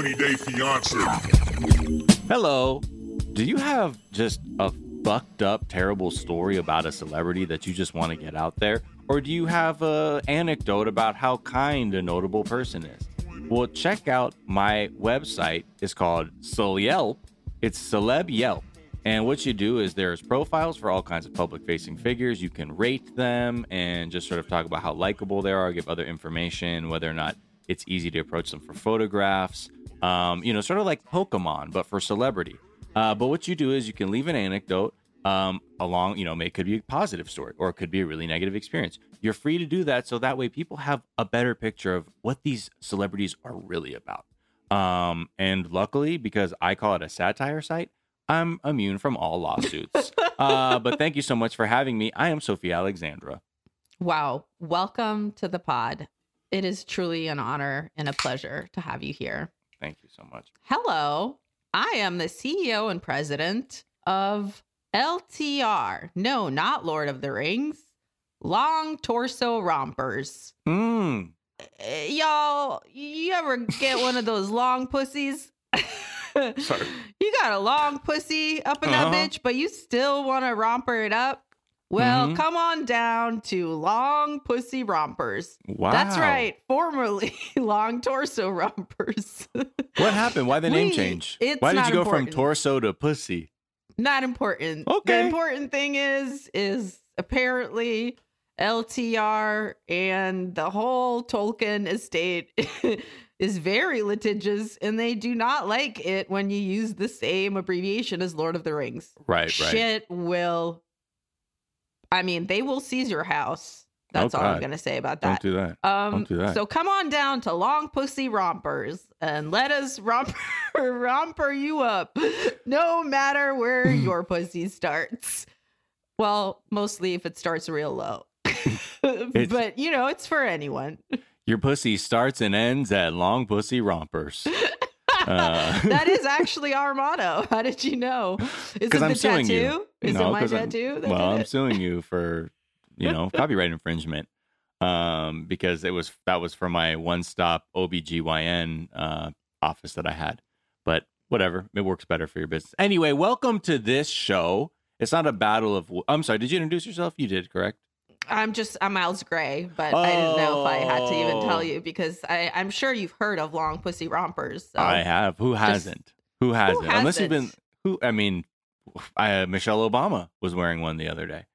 420 Day Fiance. Hello. Do you have just a fucked up, terrible story about a celebrity that you just want to get out there? Or do you have a anecdote about how kind a notable person is? Well, check out my website. It's called Yelp. It's Celeb Yelp. And what you do is there's profiles for all kinds of public facing figures. You can rate them and just sort of talk about how likable they are, give other information, whether or not it's easy to approach them for photographs. Um, you know, sort of like Pokemon, but for celebrity. Uh, but what you do is you can leave an anecdote um, along, you know, it could be a positive story or it could be a really negative experience. You're free to do that. So that way people have a better picture of what these celebrities are really about. Um, and luckily, because I call it a satire site, I'm immune from all lawsuits. uh, but thank you so much for having me. I am Sophie Alexandra. Wow. Welcome to the pod. It is truly an honor and a pleasure to have you here. Thank you so much. Hello. I am the CEO and president of LTR. No, not Lord of the Rings. Long Torso Rompers. Mm. Y'all, you ever get one of those long pussies? Sorry. You got a long pussy up in Uh-huh. that bitch, but you still want to romper it up? Well, Mhm. come on down to Long Pussy Rompers. Wow. That's right, formerly Long Torso Rompers. What happened? Why the name We- change? it's Why did you go important. from torso to pussy? Not important. Okay. The important thing is, is apparently LTR and the whole Tolkien estate is very litigious, and they do not like it when you use the same abbreviation as Lord of the Rings. Right, right. Shit will. I mean, they will seize your house. That's Oh, all I'm gonna say about Don't that. do that. Um, Don't do that. So come on down to Long Pussy Rompers and let us romper, romper you up, no matter where your pussy starts. Well, mostly if it starts real low. but you know, it's for anyone. Your pussy starts and ends at long pussy rompers. Uh, that is actually our motto. How did you know? Is it the I'm tattoo? Is No, it my 'cause I'm- tattoo? well, I'm suing you for, you know, copyright infringement. Um, because it was that was for my one stop OBGYN uh office that I had. But whatever, it works better for your business. Anyway, welcome to this show. It's not a battle of I'm sorry, did you introduce yourself? You did, correct? I'm just I'm Miles Gray, but I didn't know if I had to even tell Oh. you because I, I'm sure you've heard of long pussy rompers. So. I have. Who hasn't? Who hasn't? Unless you've been who I mean I, Michelle Obama was wearing one the other day.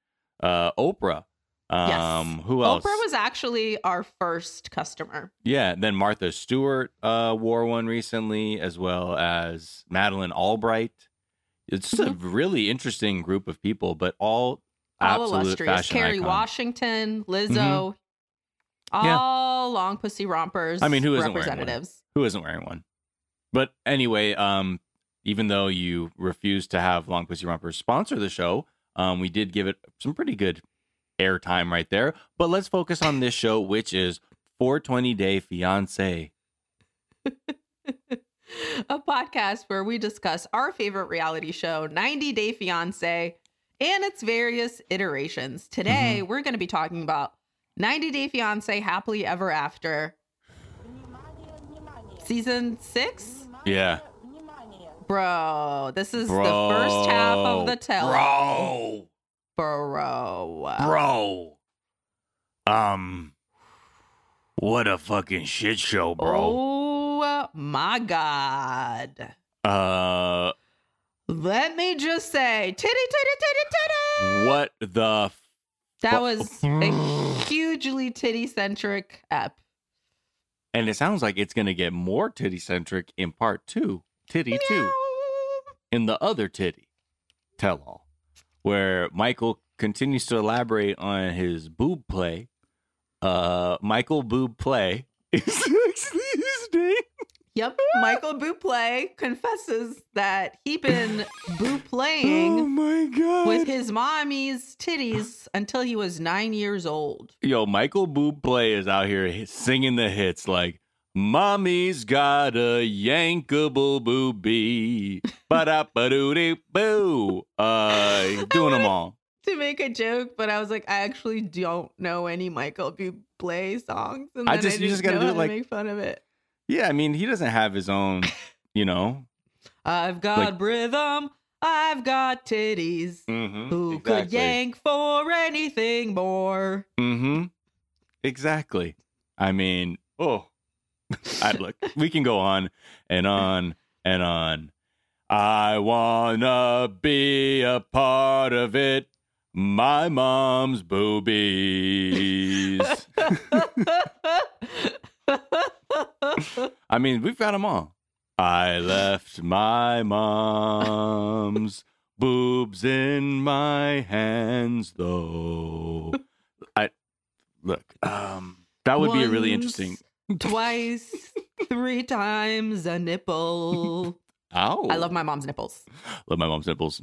Uh Oprah. Um Yes. who else? Oprah was actually our first customer. Yeah, then Martha Stewart uh, wore one recently, as well as Madeleine Albright. It's just a really interesting group of people, but all, All absolute illustrious. fashion Kerry icons. Mm-hmm. Washington, Lizzo, Yeah. all long pussy rompers. I mean, who isn't wearing one? Who isn't wearing one? But anyway, um, even though you refused to have Long Pussy Rompers sponsor the show, um, we did give it some pretty good airtime right there. But let's focus on this show, which is 420 Day Fiance. a podcast where we discuss our favorite reality show, 90 Day Fiance, and its various iterations. Today, Mm-hmm. we're going to be talking about 90 Day Fiance Happily Ever After, season six. Yeah. Bro, this is the first half of the tell. Bro. Bro. Bro. Um. What a fucking shit show, bro. Oh my God. Uh. Let me just say, titty, titty, titty, titty. What the. F- That was a hugely titty centric ep. and it sounds like it's going to get more titty centric in part two. Titty two. In the other titty. Tell all. Where Michael continues to elaborate on his boob play. Uh. Michael Boob Play is his name. Yep. Michael Bublé confesses that he been Oh Buplaying my god. with his mommy's titties until he was nine years old. Yo, Michael Bublé is out here singing the hits like "Mommy's got a yankable boobie, ba da ba doo dee boo." Uh, doing them all. To make a joke, but I was like, I actually don't know any Michael Bublé songs, and I just- I you just gotta know do it like- make fun of it. Yeah, I mean, he doesn't have his own, you know. I've got Like- rhythm. I've got titties. Mm-hmm. Who could yank for anything more? Mm-hmm. Exactly. I mean, oh, I look. We can go on and on and on. I wanna be a part of it. My mom's boobies. I mean, we've got them all. I left my mom's boobs in my hands, though. I look. Um, that would be a really interesting. Twice, three times a nipple. Ow! I love my mom's nipples. love my mom's nipples.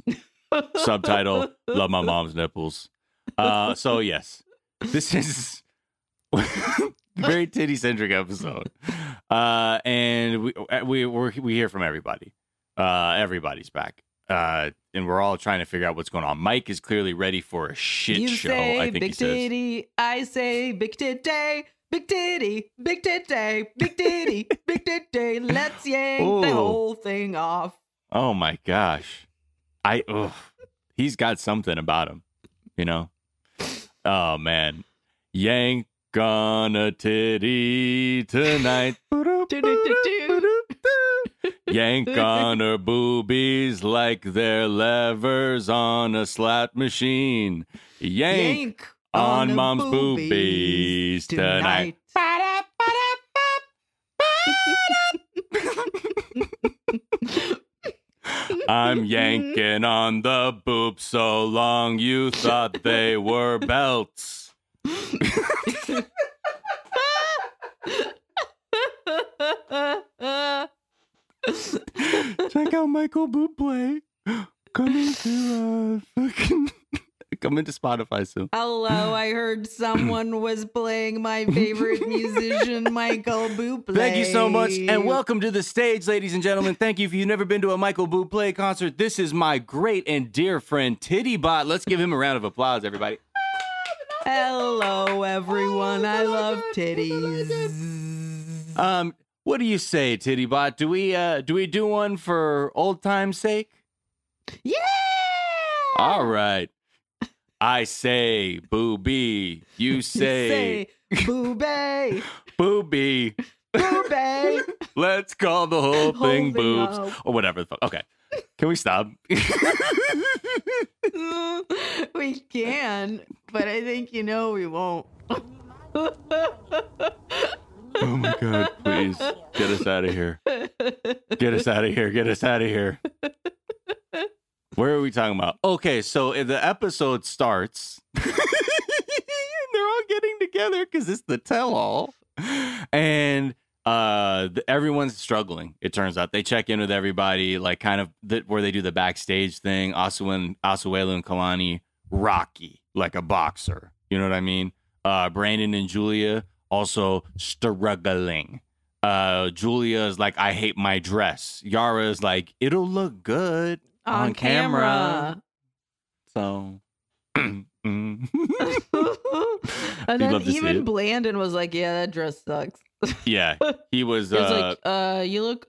Subtitle: Love my mom's nipples. Uh, so yes, this is very titty centric episode, uh, and we we we're, we hear from everybody. Uh, everybody's back, uh, and we're all trying to figure out what's going on. Mike is clearly ready for a shit you show. say I think big he says. titty. I say big titty. Big titty, big titty, big titty, big titty. Let's yank the whole thing off. Oh my gosh. I ugh. he's got something about him, you know. Oh man. Yank on a titty tonight. Yank on her boobies like they're levers on a slot machine. Yank, Yank on, mom's boobies tonight. I'm yanking on the boobs so long you thought they were belts. Check out Michael Bublé coming to uh fucking coming into Spotify soon. Hello, I heard someone was playing my favorite musician, Michael Bublé. Thank you so much, and welcome to the stage, ladies and gentlemen. Thank you if you've never been to a Michael Bublé concert. This is my great and dear friend Titty Bot. Let's give him a round of applause, everybody. Hello, everyone. I love titties. Um, what do you say, Titty Bot? Do we uh do we do one for old time's sake? Yeah. All right. I say booby. You say, say boobay, booby. boobay. Let's call the whole thing boobs up. or whatever the fuck. Okay. Can we stop? we can, but I think you know we won't. oh my god, please get us out of here. Get us out of here. Get us out of here. Where are we talking about? Okay, so the episode starts. they're all getting together because it's the tell-all, and uh, everyone's struggling. It turns out they check in with everybody, like kind of the, where they do the backstage thing. Asuel, Asuelu and Kalani, Rocky like a boxer. You know what I mean? Uh, Brandon and Julia also struggling. Uh, Julia is like, I hate my dress. Yara is like, it'll look good On, On camera. camera. So, mm. and then love to see even. Blandon was like, "Yeah, that dress sucks." yeah, he was. He was Uh, like, "Uh, you look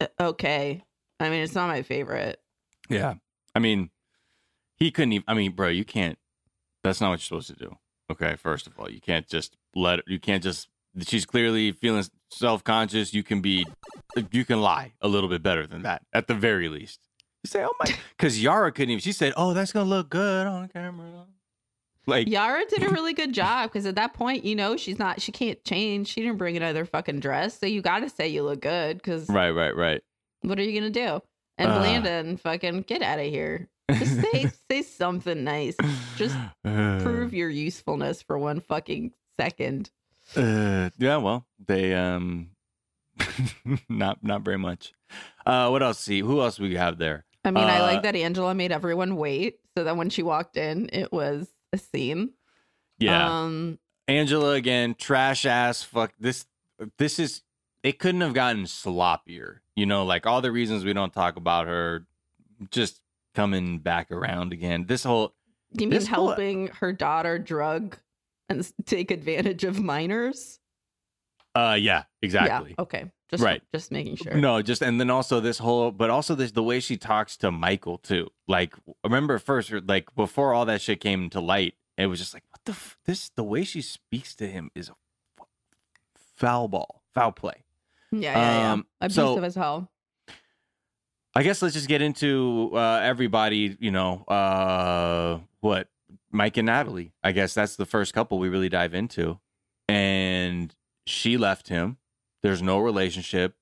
uh, okay." I mean, it's not my favorite. yeah. I mean, he couldn't even. I mean, bro, you can't. That's not what you're supposed to do. Okay, first of all, you can't just let. You can't just. She's clearly feeling self conscious. You can be. You can lie a little bit better than that, at the very least. You say, "Oh my," because Yara couldn't even. She said, "Oh, that's gonna look good on camera." Like, Yara did a really good job because at that point, you know, she's not, she can't change. She didn't bring another fucking dress, so you got to say you look good because right, right, right. what are you gonna do? And Ah. Blandon, fucking get out of here. Just say say something nice. Just Uh, Prove your usefulness for one fucking second. Uh, yeah, well, they um, not not very much. Uh, what else? See, who else we have there? I mean, I Uh, like that Angela made everyone wait, so that when she walked in, it was a scene. Yeah, Um, Angela again, trash ass. Fuck this. This is. It couldn't have gotten sloppier. You know, like all the reasons we don't talk about her, just coming back around again. This whole you mean This whole- helping her daughter drug and take advantage of minors? Uh, yeah, exactly. Yeah. Okay. Just Right. Just making sure. No, just and then also this whole, but also this the way she talks to Michael too. Like, remember first, like before all that shit came to light, it was just like, what the f- this the way she speaks to him is a foul ball, foul play. Yeah. Yeah. yeah. Um, Abusive so- as hell. I guess let's just get into uh, everybody. You know, uh, what Mike and Natalie. I guess that's the first couple we really dive into, and she left him. There's no relationship,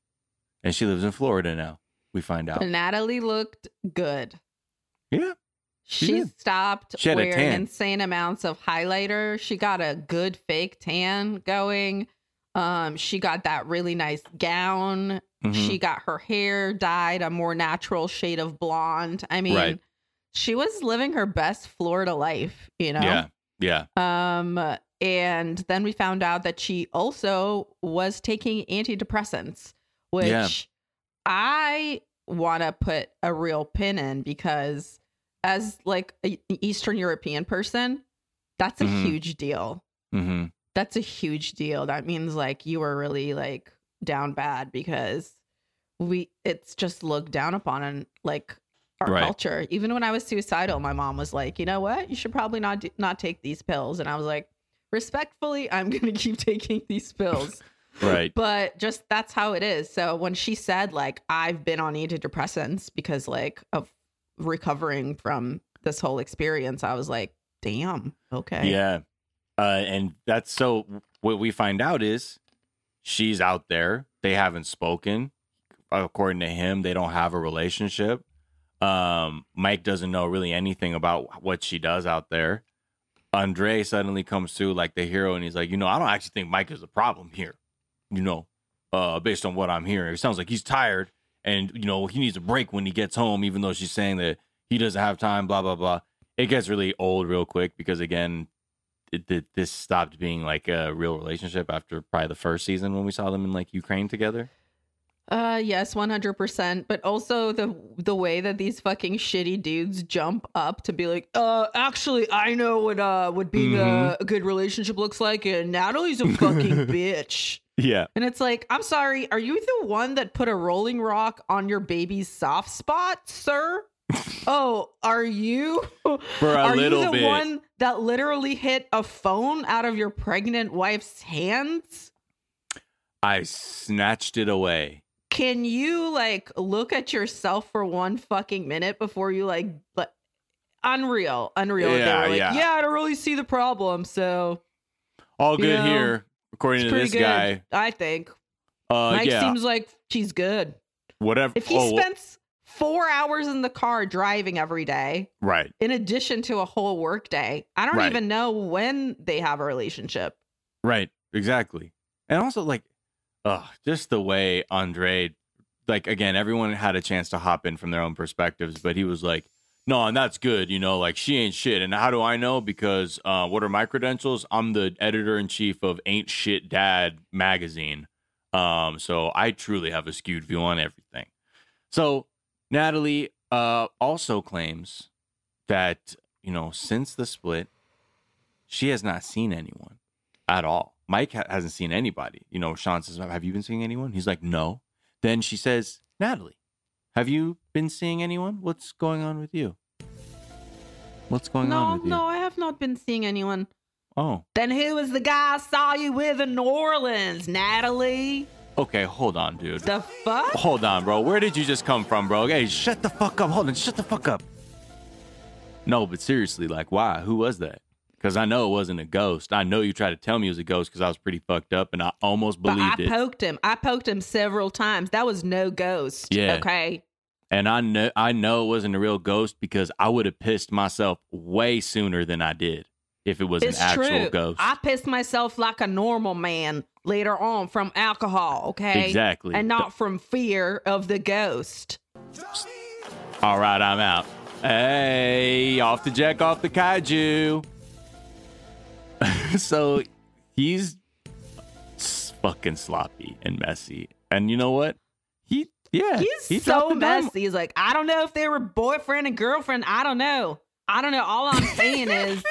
and she lives in Florida now. We find out. Natalie looked good. Yeah. She She, stopped She wearing insane amounts of highlighter. She got a good fake tan going. Um, she got that really nice gown. Mhm. She got her hair dyed a more natural shade of blonde. I mean, Right. She was living her best Florida life, you know? Yeah. Yeah. Um, and then we found out that she also was taking antidepressants, which Yeah. I want to put a real pin in because as like a- an Eastern European person, that's a Mhm. huge deal. hmm That's a huge deal. That means like you were really like down bad because we it's just looked down upon and like our Right. culture. Even when I was suicidal, my mom was like, "You know what? You should probably not do, not take these pills." And I was like, "Respectfully, I'm going to keep taking these pills." Right. but just that's how it is. So when she said like I've been on antidepressants because like of recovering from this whole experience, I was like, "Damn, okay." Yeah. Uh, and that's so what we find out is she's out there. They haven't spoken. According to him, they don't have a relationship. Um, Mike doesn't know really anything about what she does out there. Andre suddenly comes through like the hero and he's like, you know, I don't actually think Mike is the problem here. You know, uh, based on what I'm hearing, it sounds like he's tired and you know he needs a break when he gets home, even though she's saying that he doesn't have time. Blah blah blah. It gets really old real quick because again, it, it, this stopped being like a real relationship after probably the first season when we saw them in like Ukraine together. Uh yes, 100%, but also the the way that these fucking shitty dudes jump up to be like, "Uh actually I know what uh would be Mhm. a good relationship looks like and Natalie's a fucking bitch." Yeah, And it's like, "I'm sorry, are you the one that put a rolling rock on your baby's soft spot, sir?" oh, are you? For a are little you the bit. one that literally hit a phone out of your pregnant wife's hands? I snatched it away. Can you like look at yourself for one fucking minute before you like but unreal unreal Yeah, were like yeah. yeah. i don't really see the problem so All good You know, here, according to this good guy. i think Uh, mike yeah, seems like she's good whatever. if he oh, spends four hours in the car driving every day right, in addition to a whole work day i don't Right. even know when they have a relationship right, exactly. And also, like, uh, just the way Andre, like, again, everyone had a chance to hop in from their own perspectives, but he was like, no, and that's good, you know, like she ain't shit. And how do I know? Because uh, what are my credentials? I'm the editor in chief of Ain't Shit Dad magazine. Um, so I truly have a skewed view on everything. So Natalie uh, also claims that, you know, since the split, she has not seen anyone at all. Mike ha- hasn't seen anybody. You know, Shaun says, Have you been seeing anyone? He's like, No. Then she says, Natalie, have you been seeing anyone? What's going on with you? What's going no on with you? no i have not been seeing anyone Oh, then who was the guy I saw you with in new orleans natalie okay. Hold on, dude. the fuck Hold on, bro. Where did you just come from, bro? Hey, shut the fuck up. Hold on. Shut the fuck up. No, but seriously, like, why? Who was that? Because I know it wasn't a ghost. I know you tried to tell me it was a ghost because I was pretty fucked up and I almost believed I it. poked him. I poked him several times. That was no ghost. Yeah. Okay. And I know I know it wasn't a real ghost because I would have pissed myself way sooner than I did if it was It's an actual true. ghost. I pissed myself like a normal man later on from alcohol. Okay. Exactly. And not from fear of the ghost. All right, I'm out. Hey, off the jack, off the kaiju. so he's fucking sloppy and messy. And you know what? He, yeah, He's he so messy. He's like, I don't know if they were boyfriend and girlfriend. I don't know. I don't know. All I'm saying is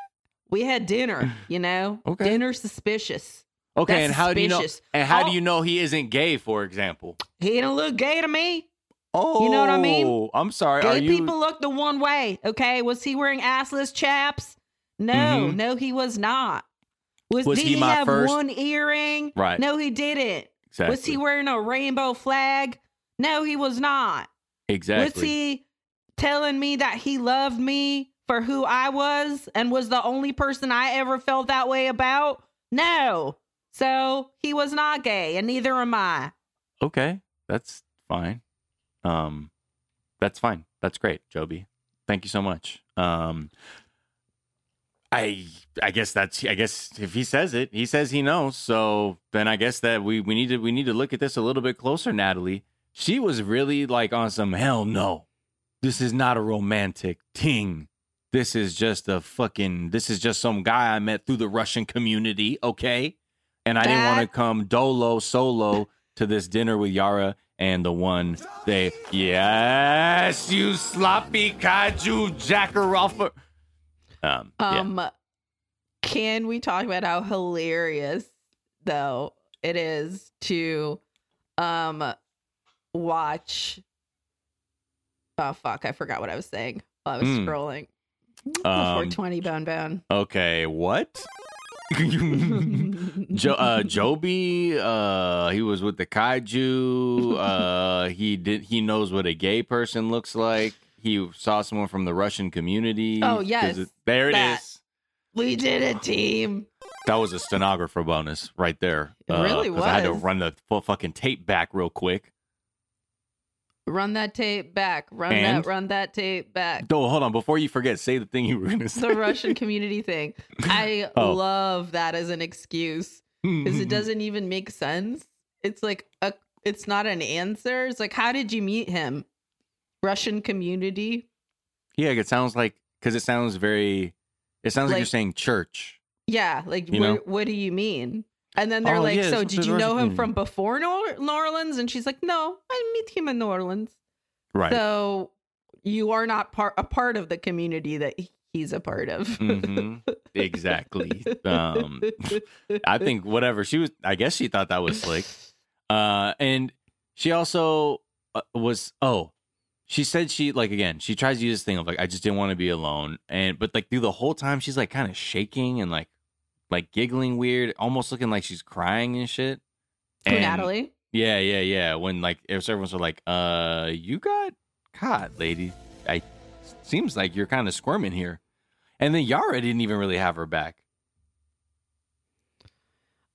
we had dinner, you know? Okay. Dinner suspicious. Okay, That's and how do you know? And how do Oh. you know he isn't gay? For example. He don't look gay to me. Oh, You know what I mean? Oh, I'm sorry. Gay Are you? people look the one way. Okay, was he wearing assless chaps? No, Mhm. no, he was not. Was, Was did he he, have first- one earring? Right. No, he didn't. exactly. Was he wearing a rainbow flag? No, he was not. exactly? Was he telling me that he loved me for who I was and was the only person I ever felt that way about? No. So he was not gay, and neither am I. okay, that's fine. Um, that's fine. That's great, Joby. Thank you so much. Um, I I guess that's I guess if he says it, he says he knows. So then I guess that we we need to we need to look at this a little bit closer, Natalie. She was really like on some hell no. This is not a romantic ting. This is just a fucking this is just some guy I met through the Russian community, okay? And I didn't want to come dolo solo to this dinner with Yara and the one they yes, you sloppy kaiju jacker Um, yeah. Um, can we talk about how hilarious though it is to um watch? Oh fuck! I forgot what I was saying while I was Hmm. scrolling. Um, Before twenty bone bone. Okay, what? jo- uh, Joby, uh, he was with the kaiju. Uh, he did. He knows what a gay person looks like. He saw someone from the Russian community. Oh yes, it- there it is. that. we did it, team. That was a stenographer bonus right there. It uh, really 'cause I had to run the full fucking tape back real quick. Run that tape back. Run And? that. Run that tape back. Oh, hold on. Before you forget, say the thing you were gonna say. The Russian community thing. I Oh. love that as an excuse because it doesn't even make sense. It's like a. It's not an answer. It's like, how did you meet him? Russian community. Yeah, it sounds like because it sounds very. It sounds like, you're saying church. Yeah, like You what, know? what do you mean? And then they're Oh, like, yeah, "So did you know Russian him from before New Orleans?" And she's like, "No, I met him in New Orleans." Right. So you are not part a part of the community that he's a part of. hmm Exactly. Um, I think whatever she was. I guess she thought that was slick. Uh, and she also uh, was. Oh, she said she like again. She tries to use this thing of like I just didn't want to be alone, and but like through the whole time she's like kind of shaking and like like giggling weird, almost looking like she's crying and shit. Who, And- Natalie? Yeah, yeah, yeah. When like if everyone's like, uh, you got caught, lady. I seems like you're kind of squirming here. And then Yara didn't even really have her back.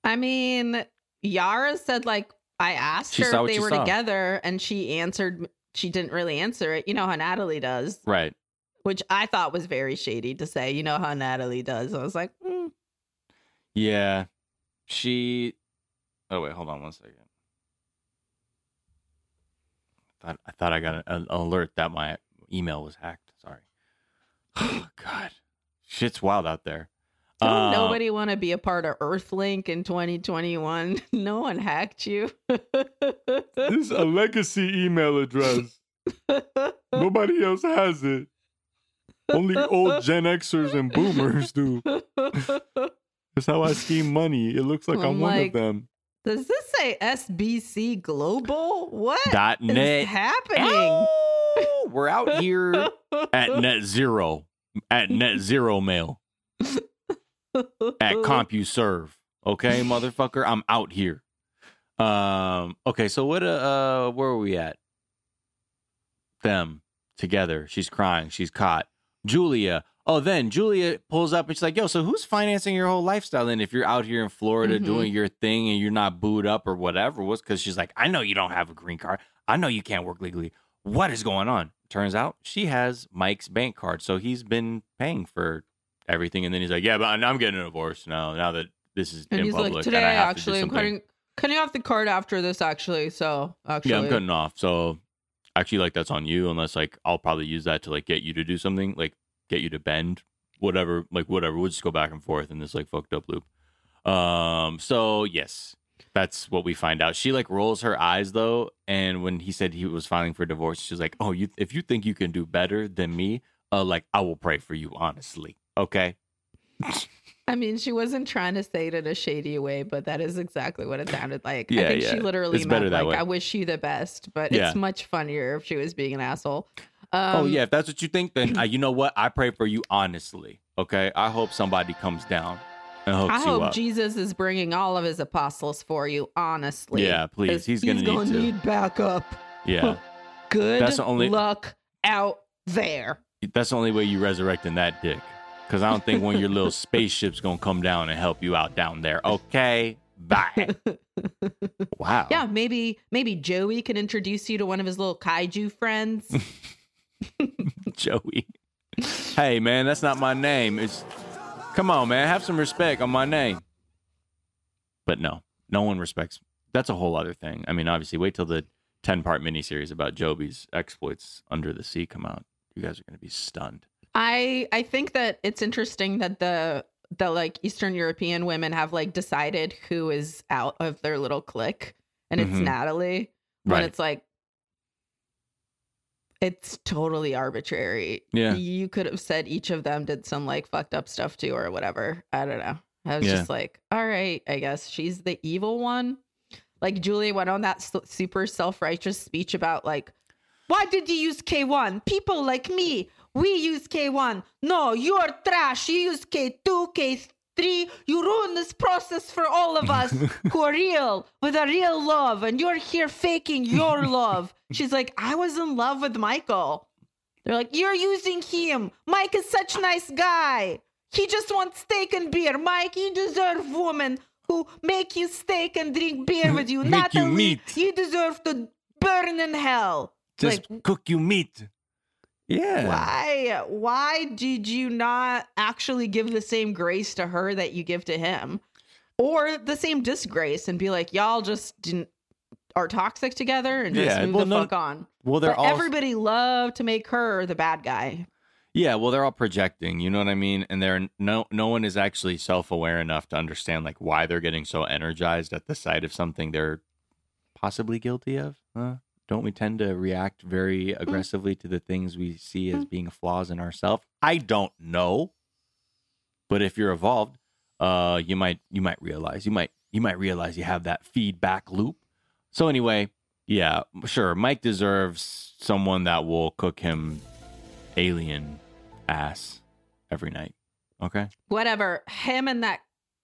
I mean, Yara said like I asked She her if they were saw. together, and she answered. She didn't really answer it. You know how Natalie does, Right. which I thought was very shady to say. You know how Natalie does. I was like, mm. Yeah. She Oh wait, hold on one second. I thought I thought I got an, an alert that my email was hacked. Sorry. Oh god. Shit's wild out there. Don't Uh, nobody want to be a part of Earthlink in 2021? No one hacked you. This is a legacy email address. Nobody else has it. Only old Gen Xers and boomers do. That's how I scheme money. It looks like I'm, I'm one of them. Does this say SBC Global? What Dot net. happening? Oh, we're out here at net zero. At net zero mail. At CompuServe. Okay, motherfucker. I'm out here. Um, okay, so what uh, uh where are we at? Them together. She's crying. She's caught. Julia. Oh, then Julia pulls up and she's like, yo, so who's financing your whole lifestyle then if you're out here in Florida Mhm. doing your thing and you're not booed up or whatever? What's because she's like, I know you don't have a green card. I know you can't work legally. What is going on? Turns out she has Mike's bank card. So he's been paying for everything. And then he's like, Yeah, but I'm getting a divorce now, now that this is And in he's public. like, today and I have to do actually, I'm cutting cutting off the card after this. Actually, so actually, Yeah, I'm cutting off. So actually, like that's on you. Unless like I'll probably use that to like get you to do something, like get you to bend, whatever, like whatever. We'll just go back and forth in this like fucked up loop. Um. So yes, that's what we find out. She like rolls her eyes though, and when he said he was filing for divorce, she's like, "Oh, you if you think you can do better than me, uh, like I will pray for you, honestly." Okay. I mean, she wasn't trying to say it in a shady way, but that is exactly what it sounded like. Yeah, I think yeah. she literally It's meant that like, way. "I wish you the best," but Yeah. it's much funnier if she was being an asshole. Um, oh yeah, if that's what you think, then uh, you know what? I pray for you honestly. Okay, I hope somebody comes down I hope up. Jesus is bringing all of his apostles for you. Honestly, Yeah, please. He's gonna need to. need backup. yeah, Good That's the only- luck out there. that's the only way you resurrecting that dick. Because I don't think one of your little spaceships gonna come down and help you out down there. Okay, bye. wow. Yeah, maybe maybe Joey can introduce you to one of his little kaiju friends. Joey. Hey man, that's not my name. It's come on, man. Have some respect on my name. But no, no one respects. That's a whole other thing. I mean, obviously, wait till the ten part miniseries about Joby's exploits under the sea come out. You guys are gonna be stunned. I I think that it's interesting that the the like Eastern European women have like decided who is out of their little clique, and it's Mhm. Natalie. When Right. it's like, it's totally arbitrary. Yeah. you could have said each of them did some like fucked up stuff too, or whatever. I don't know. I was Yeah. just like, all right, I guess she's the evil one. Like Julia went on that super self righteous speech about like, why did you use K1? People like me, we use K1. No, you're trash. You use K2, K3. You ruin this process for all of us who are real with a real love, and you're here faking your love. She's like, I was in love with Michael. They're like, you're using him. Mike is such a nice guy. He just wants steak and beer. Mike, you deserve women who make you steak and drink beer with you. Not you meat. you deserve to burn in hell. Just like, cook you meat. Yeah. why? Why did you not actually give the same grace to her that you give to him, or the same disgrace and be like, y'all just didn't are toxic together and just Yeah, move well, the no- fuck on. Well, they're But all everybody loved to make her the bad guy. Yeah, well, they're all projecting. You know what I mean? And they're no no one is actually self aware enough to understand like why they're getting so energized at the sight of something they're possibly guilty of. Huh? Don't we tend to react very aggressively to the things we see as being flaws in ourselves? I don't know, but if you're evolved, uh, you might you might realize you might you might realize you have that feedback loop. So anyway, yeah, sure. Mike deserves someone that will cook him alien ass every night. Okay. whatever him and that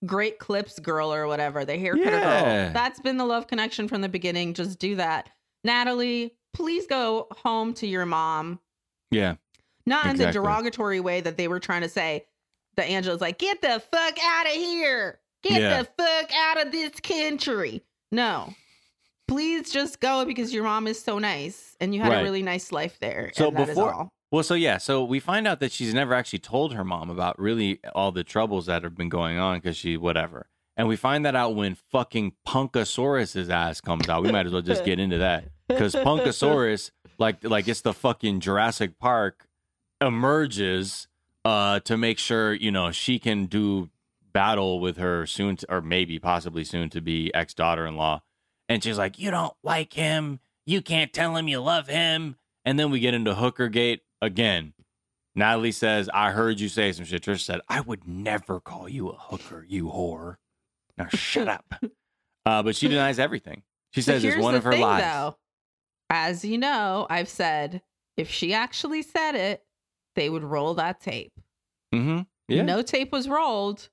great clips girl or whatever the hair cutter Yeah. girl that's been the love connection from the beginning just do that natalie please go home to your mom Yeah. not in the derogatory way that they were trying to say that angela's like get the fuck out of here get Yeah. the fuck out of this country no please just go because your mom is so nice and you had Right. a really nice life there So and that is before- all. Well, so yeah, so we find out that she's never actually told her mom about really all the troubles that have been going on because she whatever. And we find that out when fucking Punkosaurus's ass comes out. We might as well just get into that because Punkosaurus, like like it's the fucking Jurassic Park, emerges uh to make sure you know she can do battle with her soon to, or maybe possibly soon to be ex daughter in law. And she's like, You don't like him. You can't tell him you love him. And then we get into Hooker Gate again. Natalie says, I heard you say some shit. Trish said, I would never call you a hooker, you whore. Now shut up. Uh, but she denies everything. She says it's one of her thing, lies. Though. As you know, I've said if she actually said it, they would roll that tape. Mm-hmm. Yeah. No tape was rolled.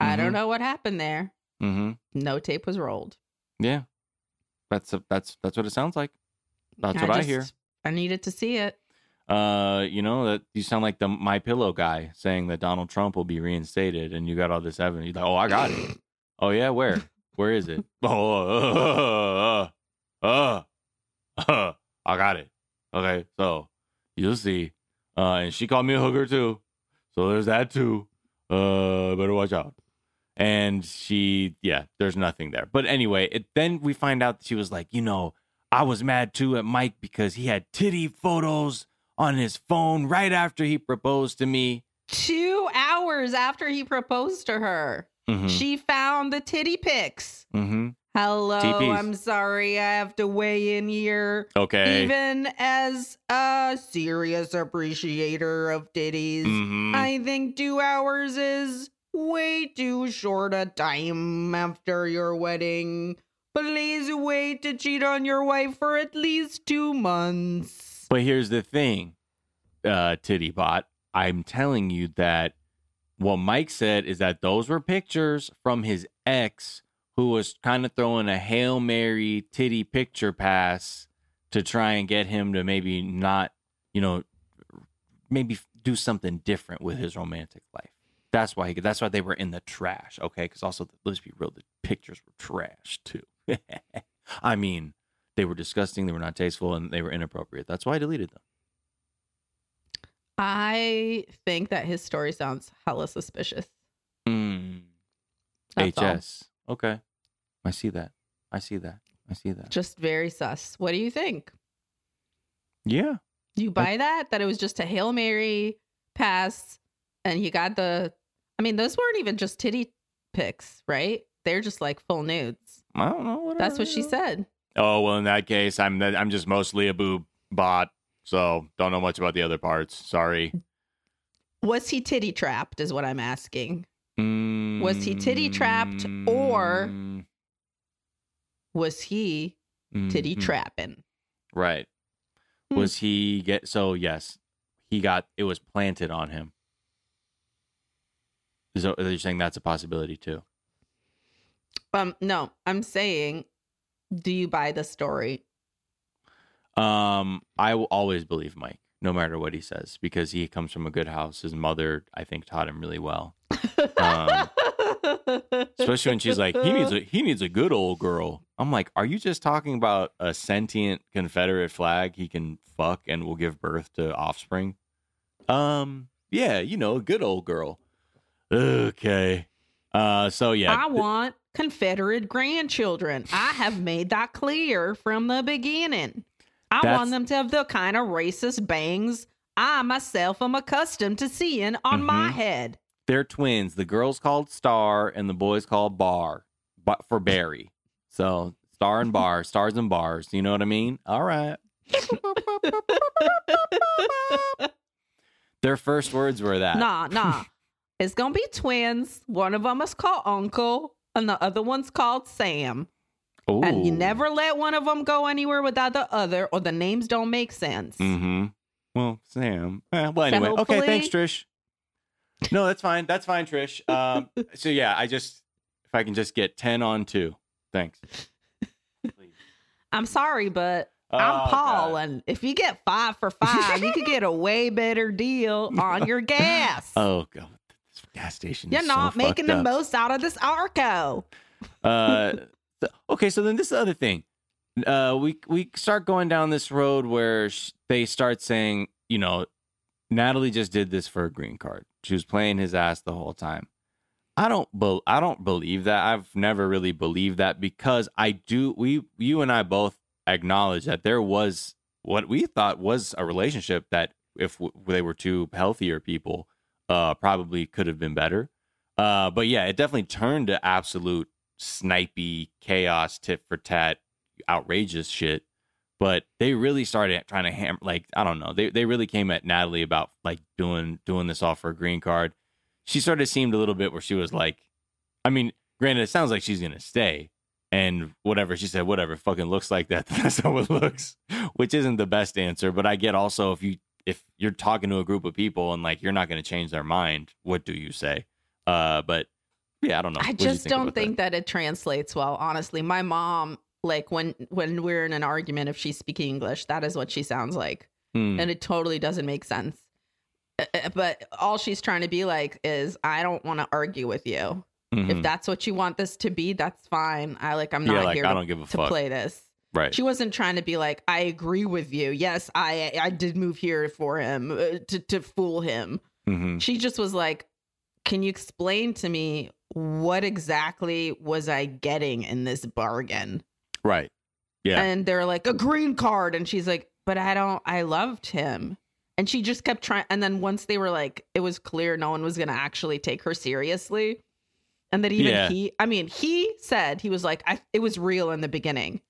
I Mhm. don't know what happened there. Mm-hmm. No tape was rolled. Yeah. That's a, that's that's what it sounds like. That's what I hear. I needed to see it. Uh, you know that you sound like the My Pillow guy saying that Donald Trump will be reinstated, and you got all this evidence. You're like, oh, I got it. oh yeah, where? Where is it? Oh, uh, uh, uh, uh, I got it. Okay, so you'll see. Uh, and she called me a hooker too, so there's that too. Uh, better watch out. And she, yeah, there's nothing there. But anyway, it, then we find out that she was like, you know, I was mad too at Mike because he had titty photos on his phone right after he proposed to me. Two hours after he proposed to her, Mm-hmm. she found the titty pics. mm-hmm. Hello, TPs. I'm sorry. I have to weigh in here. Okay. Even as a serious appreciator of titties, Mhm. I think two hours is way too short a time after your wedding. Please wait to cheat on your wife for at least two months. But here's the thing, uh, Titty Bot. I'm telling you that what Mike said is that those were pictures from his ex who was kind of throwing a Hail Mary titty picture pass to try and get him to maybe not, you know, maybe do something different with his romantic life. That's why he, that's why they were in the trash, okay? Because also, let's be real, the pictures were trash too. I mean, they were disgusting, they were not tasteful, and they were inappropriate. That's why I deleted them. I think that his story sounds hella suspicious. Mm. That's all. HS. Okay. I see that. I see that. I see that. Just very sus. What do you think? Yeah. Do you buy that? That it was just a Hail Mary pass and he got the I mean, those weren't even just titty pics, right? They're just like full nudes. I don't know. Whatever. That's what she said. Oh well, in that case, I'm I'm just mostly a boob bot, so don't know much about the other parts. Sorry. Was he titty trapped, is what I'm asking. Hmm. Was he titty trapped or- Was he titty mhm. trapping? Right. Hmm. Was he get so yes, he got it was planted on him. So you're saying that's a possibility too? Um, no, I'm saying, do you buy the story? Um, I will always believe Mike, no matter what he says, because he comes from a good house. His mother, I think, taught him really well. Um, Especially when she's like, he needs a he needs a good old girl. I'm like, are you just talking about a sentient Confederate flag he can fuck and will give birth to offspring? Um, yeah, you know, a good old girl. Okay. Uh, so yeah, I want Confederate grandchildren. I have made that clear from the beginning. I That's- want them to have the kind of racist bangs I myself am accustomed to seeing on my Mhm. head. They're twins. The girl's called Star and the boy's called Bar, but for Barry. So Star and Bar, stars and bars. You know what I mean? All right. Their first words were that. Nah, nah. it's gonna be twins. One of them is called Uncle, and the other one's called Sam. And you never let one of them go anywhere without the other, or the names don't make sense. Mm-hmm. Well, Sam. Eh, well, So anyway. Okay, thanks, Trish. No, that's fine. That's fine, Trish. Um, so yeah, I just if I can just get ten on two, thanks. Please. I'm sorry, but Oh, I'm Paul, God. and if you get five for five, you could get a way better deal on your gas. Oh god, this gas station. You're is not so making the up. most out of this Arco. Uh, okay, so then this other thing. Uh, we we start going down this road where sh- they start saying, you know, Natalie just did this for a green card. She was playing his ass the whole time. I don't bel I don't believe that. I've never really believed that because I do we you and I both acknowledge that there was what we thought was a relationship that if w- they were two healthier people uh probably could have been better. Uh but yeah, it definitely turned to absolute snipey chaos tit for tat outrageous shit but they really started trying to ham like I don't know. They they really came at Natalie about like doing doing this all for a green card. She sort of seemed a little bit where she was like, I mean, granted, it sounds like she's gonna stay, and whatever she said, whatever fucking looks like that. That's how it looks, which isn't the best answer. But I get also if you if you're talking to a group of people and like you're not gonna change their mind, what do you say? Uh, but yeah, I don't know. I What do just don't about think that? it translates well. Honestly, my mom, like when when we're in an argument, if she's speaking English, that is what she sounds like. Hmm. and it totally doesn't make sense. Uh, uh, But all she's trying to be like is, I don't want to argue with you. Mhm. If that's what you want this to be, that's fine. I like. I'm yeah, not like here I to, don't give a to fuck. play this. Right. She wasn't trying to be like, I agree with you. Yes, I I did move here for him uh, to to fool him. hmm She just was like, Can you explain to me what exactly was I getting in this bargain? Right. Yeah. And they're like, A green card. And she's like, But I don't, I loved him. And she just kept trying. And then once they were like, it was clear no one was going to actually take her seriously. And that even Yeah. he, I mean, he said, he was like, I, it was real in the beginning.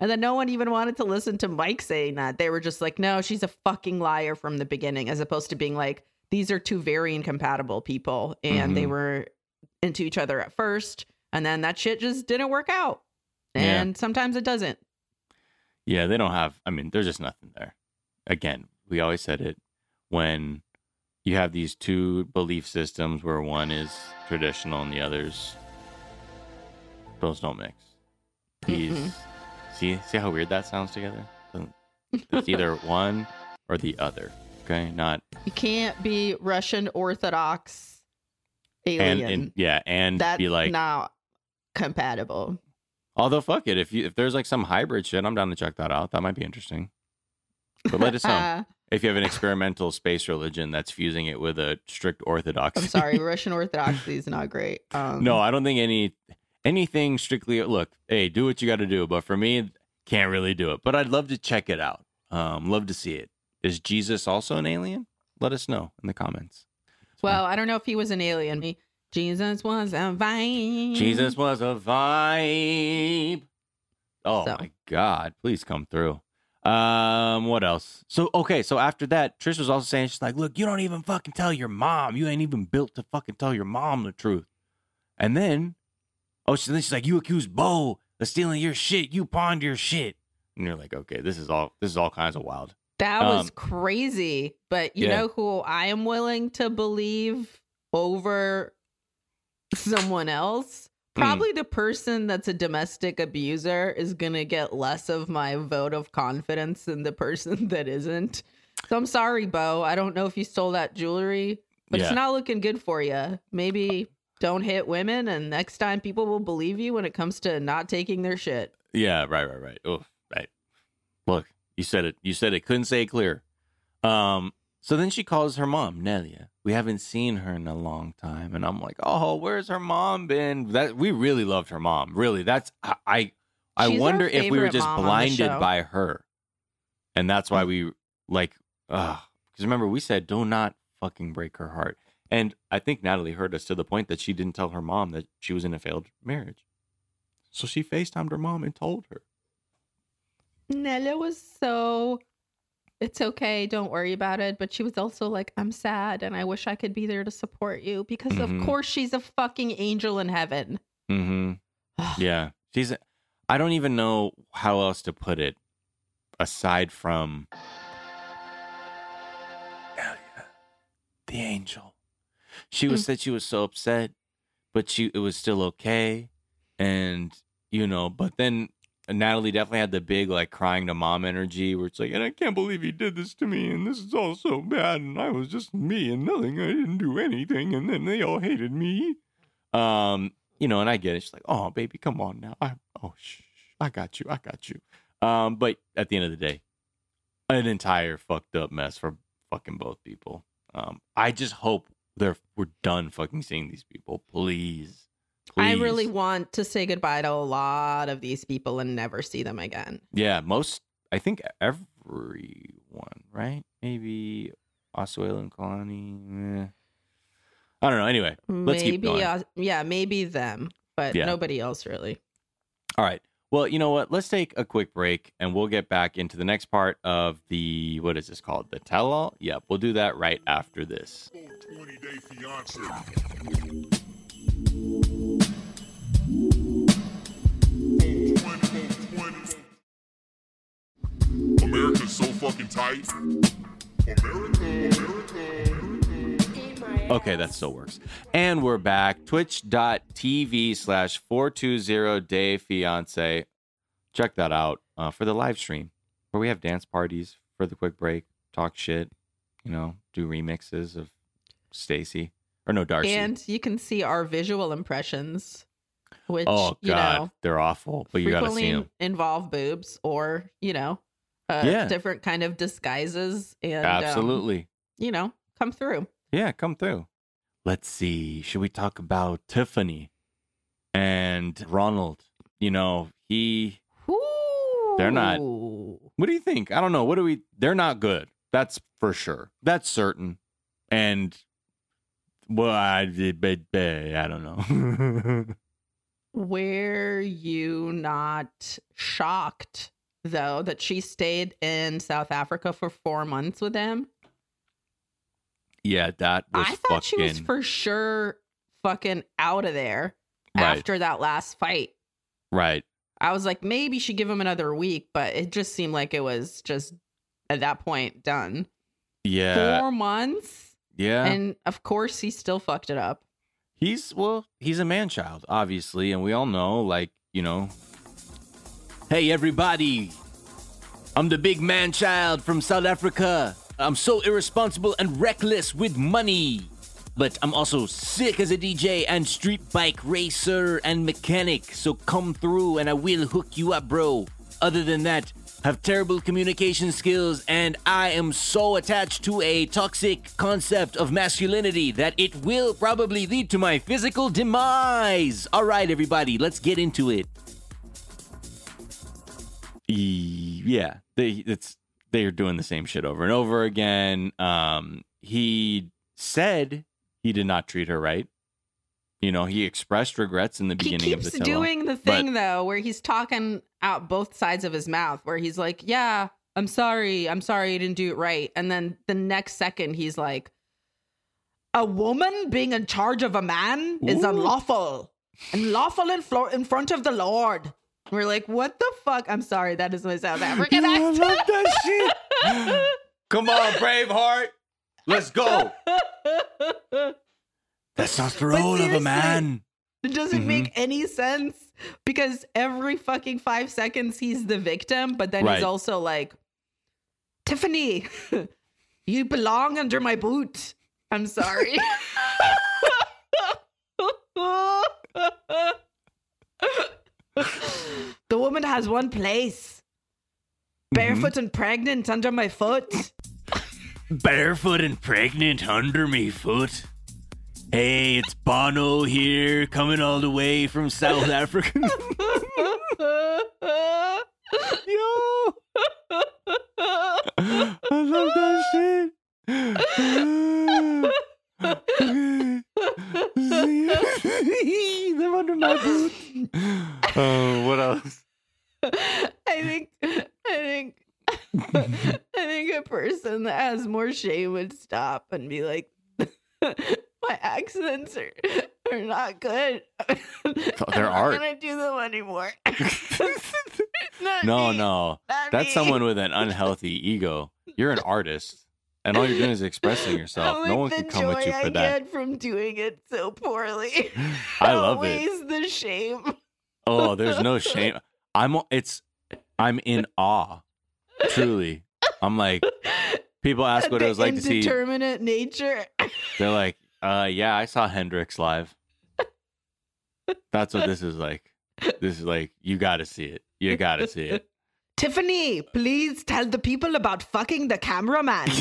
And then no one even wanted to listen to Mike saying that. They were just like, no, she's a fucking liar from the beginning, as opposed to being like, these are two very incompatible people and they Mhm. were into each other at first, and then that shit just didn't work out. Yeah. And sometimes it doesn't. Yeah, they don't have. I mean, there's just nothing there. Again, we always said it when you have these two belief systems where one is traditional and the others those don't mix. These Mm-mm. see see how weird that sounds together. It's either one or the other. Okay, not You can't be Russian Orthodox and, alien. and yeah, and That's be like. not compatible. Although fuck it, if you if there's like some hybrid shit, I'm down to check that out. That might be interesting. But let us know. If you have an experimental space religion that's fusing it with a strict orthodoxy. I'm sorry, Russian Orthodoxy is not great. Um, no, I don't think any anything strictly. Look, hey, do what you got to do. But for me, can't really do it. But I'd love to check it out. Um, love to see it. Is Jesus also an alien? Let us know in the comments. Well, I don't know if he was an alien. He- Jesus was a vine. Jesus was a vibe. Oh So. my God! Please come through. Um, what else? So okay, so after that, Trish was also saying she's like, "Look, you don't even fucking tell your mom. You ain't even built to fucking tell your mom the truth." And then, oh, she, then she's like, "You accused Bo of stealing your shit. You pawned your shit." And you're like, "Okay, this is all this is all kinds of wild." That was Um, crazy. But you yeah. know who I am willing to believe over someone else? Hmm. Probably the person that's a domestic abuser is going to get less of my vote of confidence than the person that isn't. So I'm sorry, Bo. I don't know if you stole that jewelry, but Yeah. it's not looking good for you. Maybe don't hit women, and next time people will believe you when it comes to not taking their shit. Yeah, right, right, right. Oh, right. Look, you said it. You said it. Couldn't say it clear. Um. So then she calls her mom, Nelia. We haven't seen her in a long time, and I'm like, oh, where's her mom been? That we really loved her mom. Really, that's I. I, I wonder if we were just mom on the blinded by her, and that's why we like. uh Because remember, we said, do not fucking break her heart. And I think Natalie heard us to the point that she didn't tell her mom that she was in a failed marriage. So she FaceTimed her mom and told her. Nella was so it's okay, don't worry about it. But she was also like, I'm sad and I wish I could be there to support you because Mhm. of course she's a fucking angel in heaven. Mm-hmm. Yeah. She's I don't even know how else to put it aside from Elia, the angel. She was Mm. said she was so upset, but she it was still okay. And you know, but then Natalie definitely had the big like crying to mom energy where it's like, and I can't believe he did this to me, and this is all so bad, and I was just me and nothing, I didn't do anything, and then they all hated me. Um, you know, and I get it. She's like, "Oh, baby, come on now. I oh, shh, I got you. I got you." Um, but at the end of the day, an entire fucked up mess for fucking both people. Um, I just hope they're we're done fucking seeing these people. Please, I really want to say goodbye to a lot of these people and never see them again. yeah. Most, I think everyone, right? Maybe Oswald and Kalani. Eh. I don't know. Anyway, Let's keep maybe going. uh, yeah, maybe them, but Yeah. nobody else really. All right. Well, you know what? Let's take a quick break and we'll get back into the next part of the what is this called? The tell all? Yep, we'll do that right after this. 20 day fiance. America's so fucking tight. America, America, America. Okay, that still works. And we're back. Twitch.tv slash 420 day fiance. Check that out uh, for the live stream where we have dance parties for the quick break, talk shit, you know, do remixes of Stacy or no Darcy. And you can see our visual impressions, which oh you god, know they're awful, but you got to see them. involve boobs or you know, uh, Yeah. different kind of disguises and um, Absolutely. you know, come through. Yeah, come through. Let's see. Should we talk about Tiffany and Ronald? You know, he. They're not- What do you think? I don't know. What do we? They're not good. That's for sure. That's certain. And well, I did, but I don't know. Were you not shocked though that she stayed in South Africa for four months with him? yeah, that was I thought fucking. she was for sure fucking out of there Right. after that last fight. Right. I was like, maybe she give him another week, but it just seemed like it was just at that point done. Yeah. Four months, Yeah. and of course he still fucked it up. He's well, he's a man child, obviously, and we all know, like, you know. Hey everybody. I'm the big man child from South Africa. I'm so irresponsible and reckless with money. But I'm also sick as a DJ and street bike racer and mechanic, so come through and I will hook you up, bro. Other than that, have terrible communication skills, and I am so attached to a toxic concept of masculinity that it will probably lead to my physical demise. All right, everybody, let's get into it. Yeah, they it's they are doing the same shit over and over again. Um, he said he did not treat her right. You know, he expressed regrets in the He beginning of keeps the tell-all. doing the thing though, where he's talking out both sides of his mouth, where he's like, "Yeah, I'm sorry, I'm sorry, I didn't do it right," and then the next second he's like, "A woman being in charge of a man is unlawful, unlawful in, flo- in front of the Lord." We're like, "What the fuck?" I'm sorry, that is my South African I accent. love that shit. Come on, Braveheart. Let's go. Testosterone of a man. It doesn't Mhm. make any sense because every fucking five seconds he's the victim, but then Right. he's also like, Tiffany, you belong under my boot. I'm sorry. the woman has one place. Barefoot mm-hmm. and pregnant under my foot. Barefoot and pregnant under me foot. Hey, it's Bono here, coming all the way from South Africa. Yo, I love that shit. Them under my boot. Oh, what else? I think I think I think a person that has more shame would stop and be like my accents are are not good. Oh, They're I'm art. not gonna do them anymore. No, me. no. Not That's me. someone with an unhealthy ego. You're an artist, and all you're doing is expressing yourself. I No one can come at you for I that. get from doing it so poorly. I love it. Outweighs the shame. Oh, there's no shame. I'm. It's. I'm in awe. Truly, I'm like. People ask what the it was like to see. indeterminate nature. They're like, uh, yeah, I saw Hendrix live. That's what this is like. This is like, you got to see it. You got to see it. Tiffany, please tell the people about fucking the cameraman.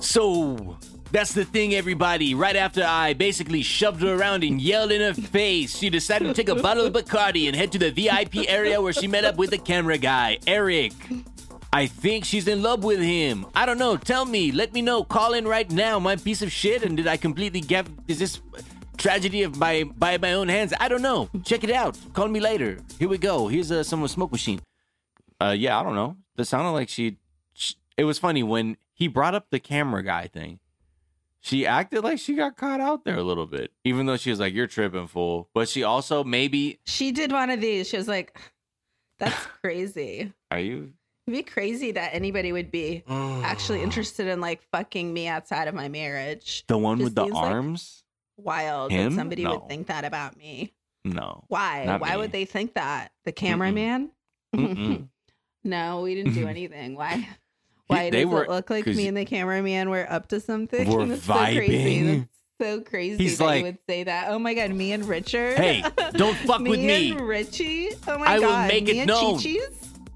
So that's the thing, everybody. Right after I basically shoved her around and yelled in her face, she decided to take a bottle of Bacardi and head to the VIP area where she met up with the camera guy, Eric. I think she's in love with him. I don't know. Tell me. Let me know. Call in right now. My piece of shit. And did I completely get? Is this tragedy of my by my own hands? I don't know. Check it out. Call me later. Here we go. Here's a someone's smoke machine. Uh, yeah, I don't know. That sounded like she. it was funny when he brought up the camera guy thing. She acted like she got caught out there a little bit, even though she was like, "You're tripping, fool." But she also maybe, she did one of these. She was like, "That's crazy." are you It'd be crazy that anybody would be actually interested in like fucking me outside of my marriage. the one Just with the seems like- arms? Wild Him? that somebody No. would think that about me. no. Why? Not Why me. would they think that? The cameraman? Mm-mm. no, we didn't do anything. Why? Why they does were- it look like me and the cameraman were up to something? We're That's so crazy. vibing. That's so crazy He's that like- you would say that. Oh my god, me and Richard. Hey, don't fuck with me. and Richie. Oh my I will god, make me it known.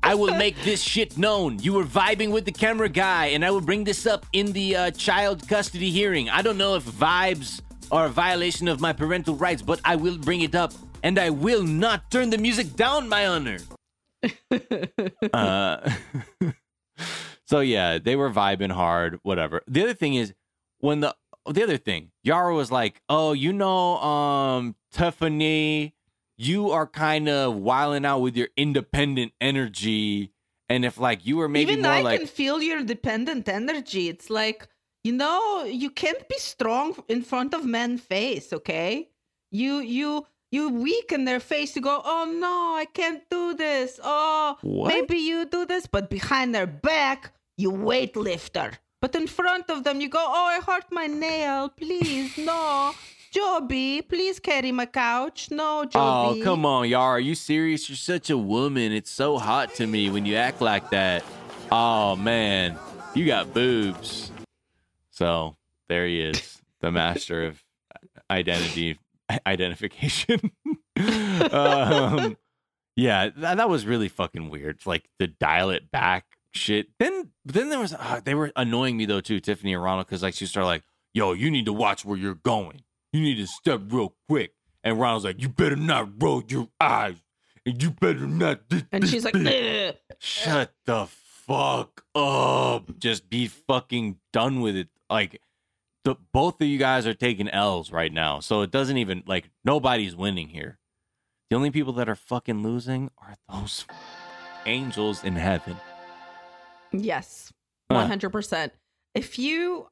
I will make this shit known. You were vibing with the camera guy, and I will bring this up in the uh, child custody hearing. I don't know if vibes are a violation of my parental rights, but I will bring it up, and I will not turn the music down, my honor. uh, so yeah, they were vibing hard, whatever. The other thing is when the the other thing, Yara was like, "Oh, you know, um, Tiffany, you are kind of wilding out with your independent energy." And if like you were maybe Even more I like can feel your dependent energy. It's like, you know, you can't be strong in front of men's face, okay? You you you weaken their face to go, oh no, I can't do this. Oh What? maybe you do this, but behind their back, you weightlifter. But in front of them, you go, oh, I hurt my nail. Please, no. Jovi, please carry my couch. No, Jovi. Oh, come on, Yara. Are you serious? You're such a woman. It's so hot to me when you act like that. Oh, man. You got boobs. So there he is, the master of identity identification. um, yeah, that, that was really fucking weird. Like the dial it back shit. Then, then there was, uh, they were annoying me though, too, Tiffany and Ronald, because like she started like, yo, you need to watch where you're going. You need to step real quick. And Ronald's like, you better not roll your eyes. And you better not. This, And this, she's like, this." Shut the fuck up. Just be fucking done with it. Like, the, both of you guys are taking L's right now. So it doesn't even, like, nobody's winning here. The only people that are fucking losing are those angels in heaven. Yes, one hundred percent. If you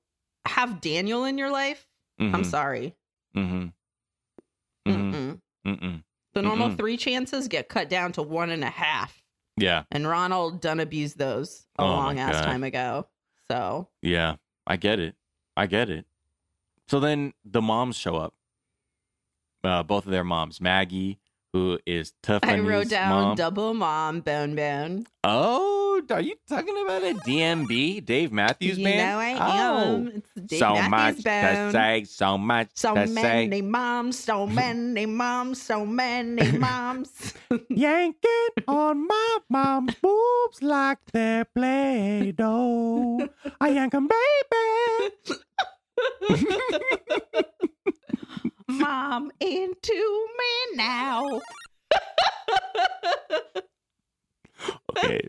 have Daniel in your life, I'm Mhm, sorry. mhm, mhm, Mm-mm. mhm. The normal Mm-mm. three chances get cut down to one and a half, Yeah, and Ronald done abused those a Oh long ass God. time ago. So yeah. I get it. I get it. So then the moms show up. Uh, both of their moms, Maggie, who is tough. I wrote down mom. double mom bone bone. Oh, are you talking about a DMB, Dave Matthews you Band? know I oh. am. It's Dave so Matthews much to Bone. say, so much So to say. many moms, so many moms, so many moms. Yanking on my mom's boobs like they're Play-Doh. I yank 'em, baby. Mom into me now. Okay,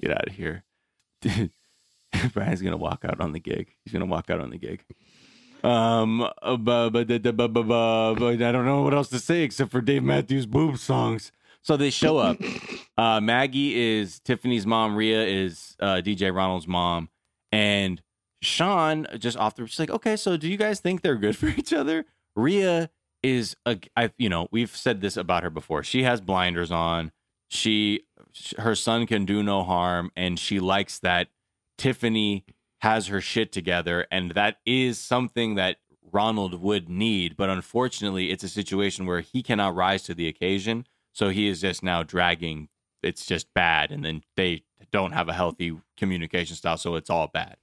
get out of here. Dude, Brian's gonna walk out on the gig. He's gonna walk out on the gig. Um, uh, bu- bu- da- da- bu- bu- bu- bu- I don't know what else to say except for Dave Matthews boob songs. So they show up. Uh, Maggie is Tiffany's mom. Rhea is uh, DJ Ronald's mom, and Shaun just off the. She's like, okay, so do you guys think they're good for each other? Rhea is a. I, you know, we've said this about her before. She has blinders on. She, her son can do no harm, and she likes that Tiffany has her shit together, and that is something that Ronald would need. But unfortunately, it's a situation where he cannot rise to the occasion, so he is just now dragging. It's just bad, and then they don't have a healthy communication style, so it's all bad.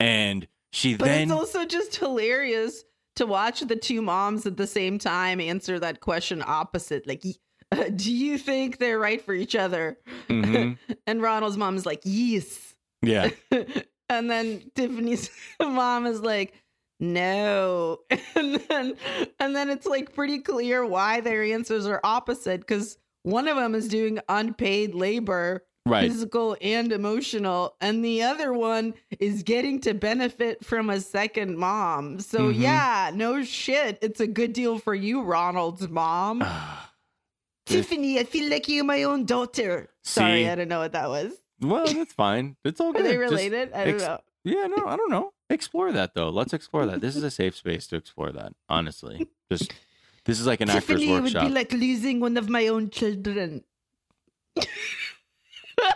And she But then it's also just hilarious to watch the two moms at the same time answer that question opposite. Like, uh, do you think they're right for each other? Mhm. And Ronald's mom is like, yes. yeah, and then Tiffany's mom is like, no. And then and then it's like pretty clear why their answers are opposite because one of them is doing unpaid labor, right. physical and emotional, and the other one is getting to benefit from a second mom. So Mhm. yeah, no shit. It's a good deal for you, Ronald's mom. Tiffany, I feel like you're my own daughter. Sorry, See? I don't know what that was. well, that's fine. It's all Are good. they Just- related? I don't ex- know. Yeah, no, I don't know. Explore that though. Let's explore that. This is a safe space to explore that. Honestly, just this is like an actor's Tiffany would be like losing one of my own children.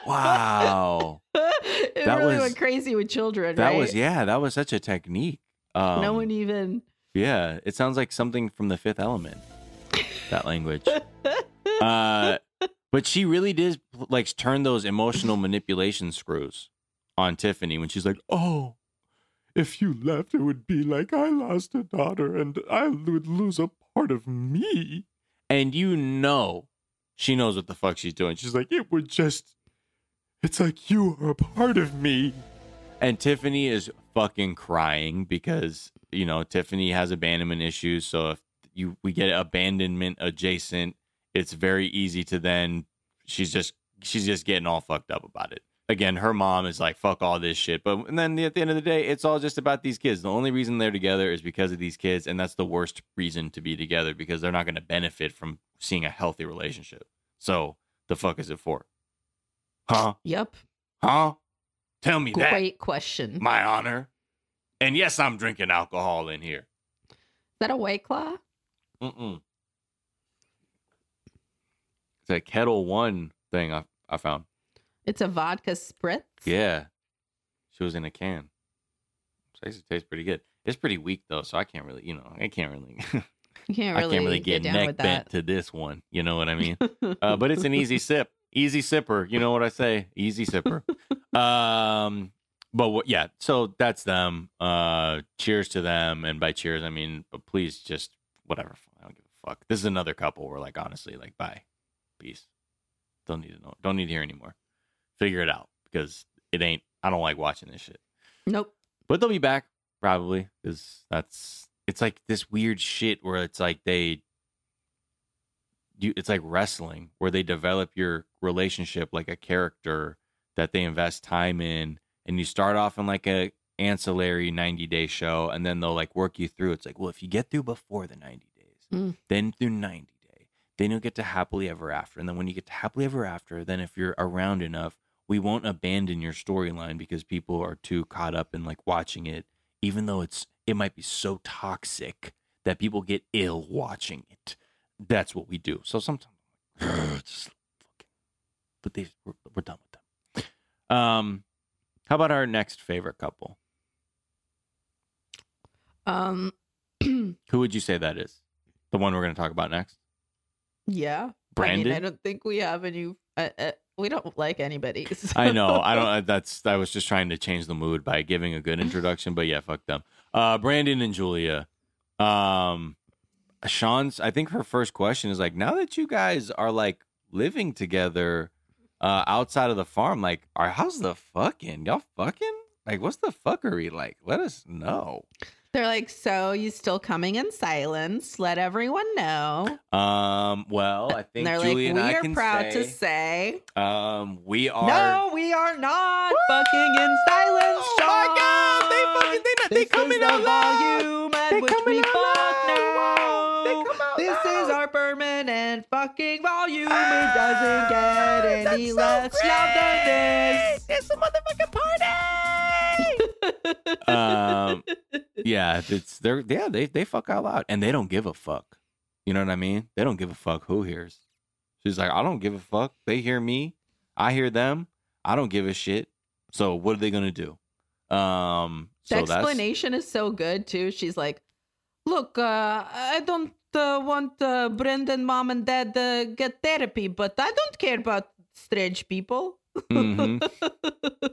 wow, it That really was- went crazy with children. that right? was yeah, that was such a technique. Um, no one even. Yeah, it sounds like something from the Fifth Element. That language. uh, but she really did like turn those emotional manipulation screws on Tiffany when she's like, "Oh, if you left, it would be like I lost a daughter, and I would lose a part of me." And you know, she knows what the fuck she's doing. She's like, "It would just, it's like you are a part of me." And Tiffany is fucking crying because you know Tiffany has abandonment issues. So if you we get abandonment adjacent, it's very easy to then she's just she's just getting all fucked up about it. Again, her mom is like fuck all this shit, but and then at the end of the day, it's all just about these kids. The only reason they're together is because of these kids, and that's the worst reason to be together because they're not going to benefit from seeing a healthy relationship. So the fuck is it for? Huh? Yep. Huh? Tell me that. Great question. My honor. And yes, I'm drinking alcohol in here. Is that a white claw? Mm-mm. It's a Ketel One thing I, I found. It's a vodka spritz. Yeah. She was in a can. So it tastes pretty good. It's pretty weak though, so I can't really, you know, I can't really, You can't I really, can't really get, down neck bent to this one. You know what I mean? uh, but it's an easy sip, easy sipper. You know what I say? Easy sipper. um, but what, yeah, so that's them. Uh, cheers to them, and by cheers I mean, but please just whatever. I don't give a fuck. This is another couple We're like honestly, like bye, peace. Don't need to know. Don't need to hear anymore. Figure it out because it ain't. I don't like watching this shit. nope. But they'll be back probably because that's it's like this weird shit where it's like they you it's like wrestling where they develop your relationship like a character that they invest time in and you start off in like a ancillary 90 day show and then they'll like work you through it's like well if you get through before the 90 days Mm. then through 90 day then you'll get to happily ever after. And then when you get to happily ever after then if you're around enough we won't abandon your storyline because people are too caught up in like watching it even though it's it might be so toxic that people get ill watching it. That's what we do. So sometimes just fucking but they we're, we're done with them. Um how about our next favorite couple? Um. who would you say that is? The one we're going to talk about next yeah. brandon I mean, I don't think we have any. Uh, uh, we don't like anybody. so- I know. I don't. uh, That's. I was just trying to change the mood by giving a good introduction. But yeah, fuck them. Uh, Brandon and Julia. Um, Shaun's. I think her first question is like, now that you guys are like living together, uh, outside of the farm, like, are how's the fucking y'all fucking? Like, what's the fuckery like? Let us know. They're like, so you still coming in silence? Let everyone know. Um. Well, I think And they're Julia like, we are proud say, to say, um, we are. no, we are not fucking in silence. Oh my God, they fucking- they not- they This coming is the out loud. volume at They which coming we out fuck loud. They now. come out This loud. is our permanent fucking volume. Ah, it doesn't get any so less loud than this. It's a motherfucking. Um, yeah, it's they're yeah they they fuck out loud and they don't give a fuck. You know what I mean? They don't give a fuck who hears. She's like, I don't give a fuck. They hear me, I hear them. I don't give a shit. So what are they gonna do? Um, The so that's explanation is so good too. She's like, "Look, uh, I don't uh, want uh, Brandon mom and dad to get therapy, but I don't care about strange people." Mhm.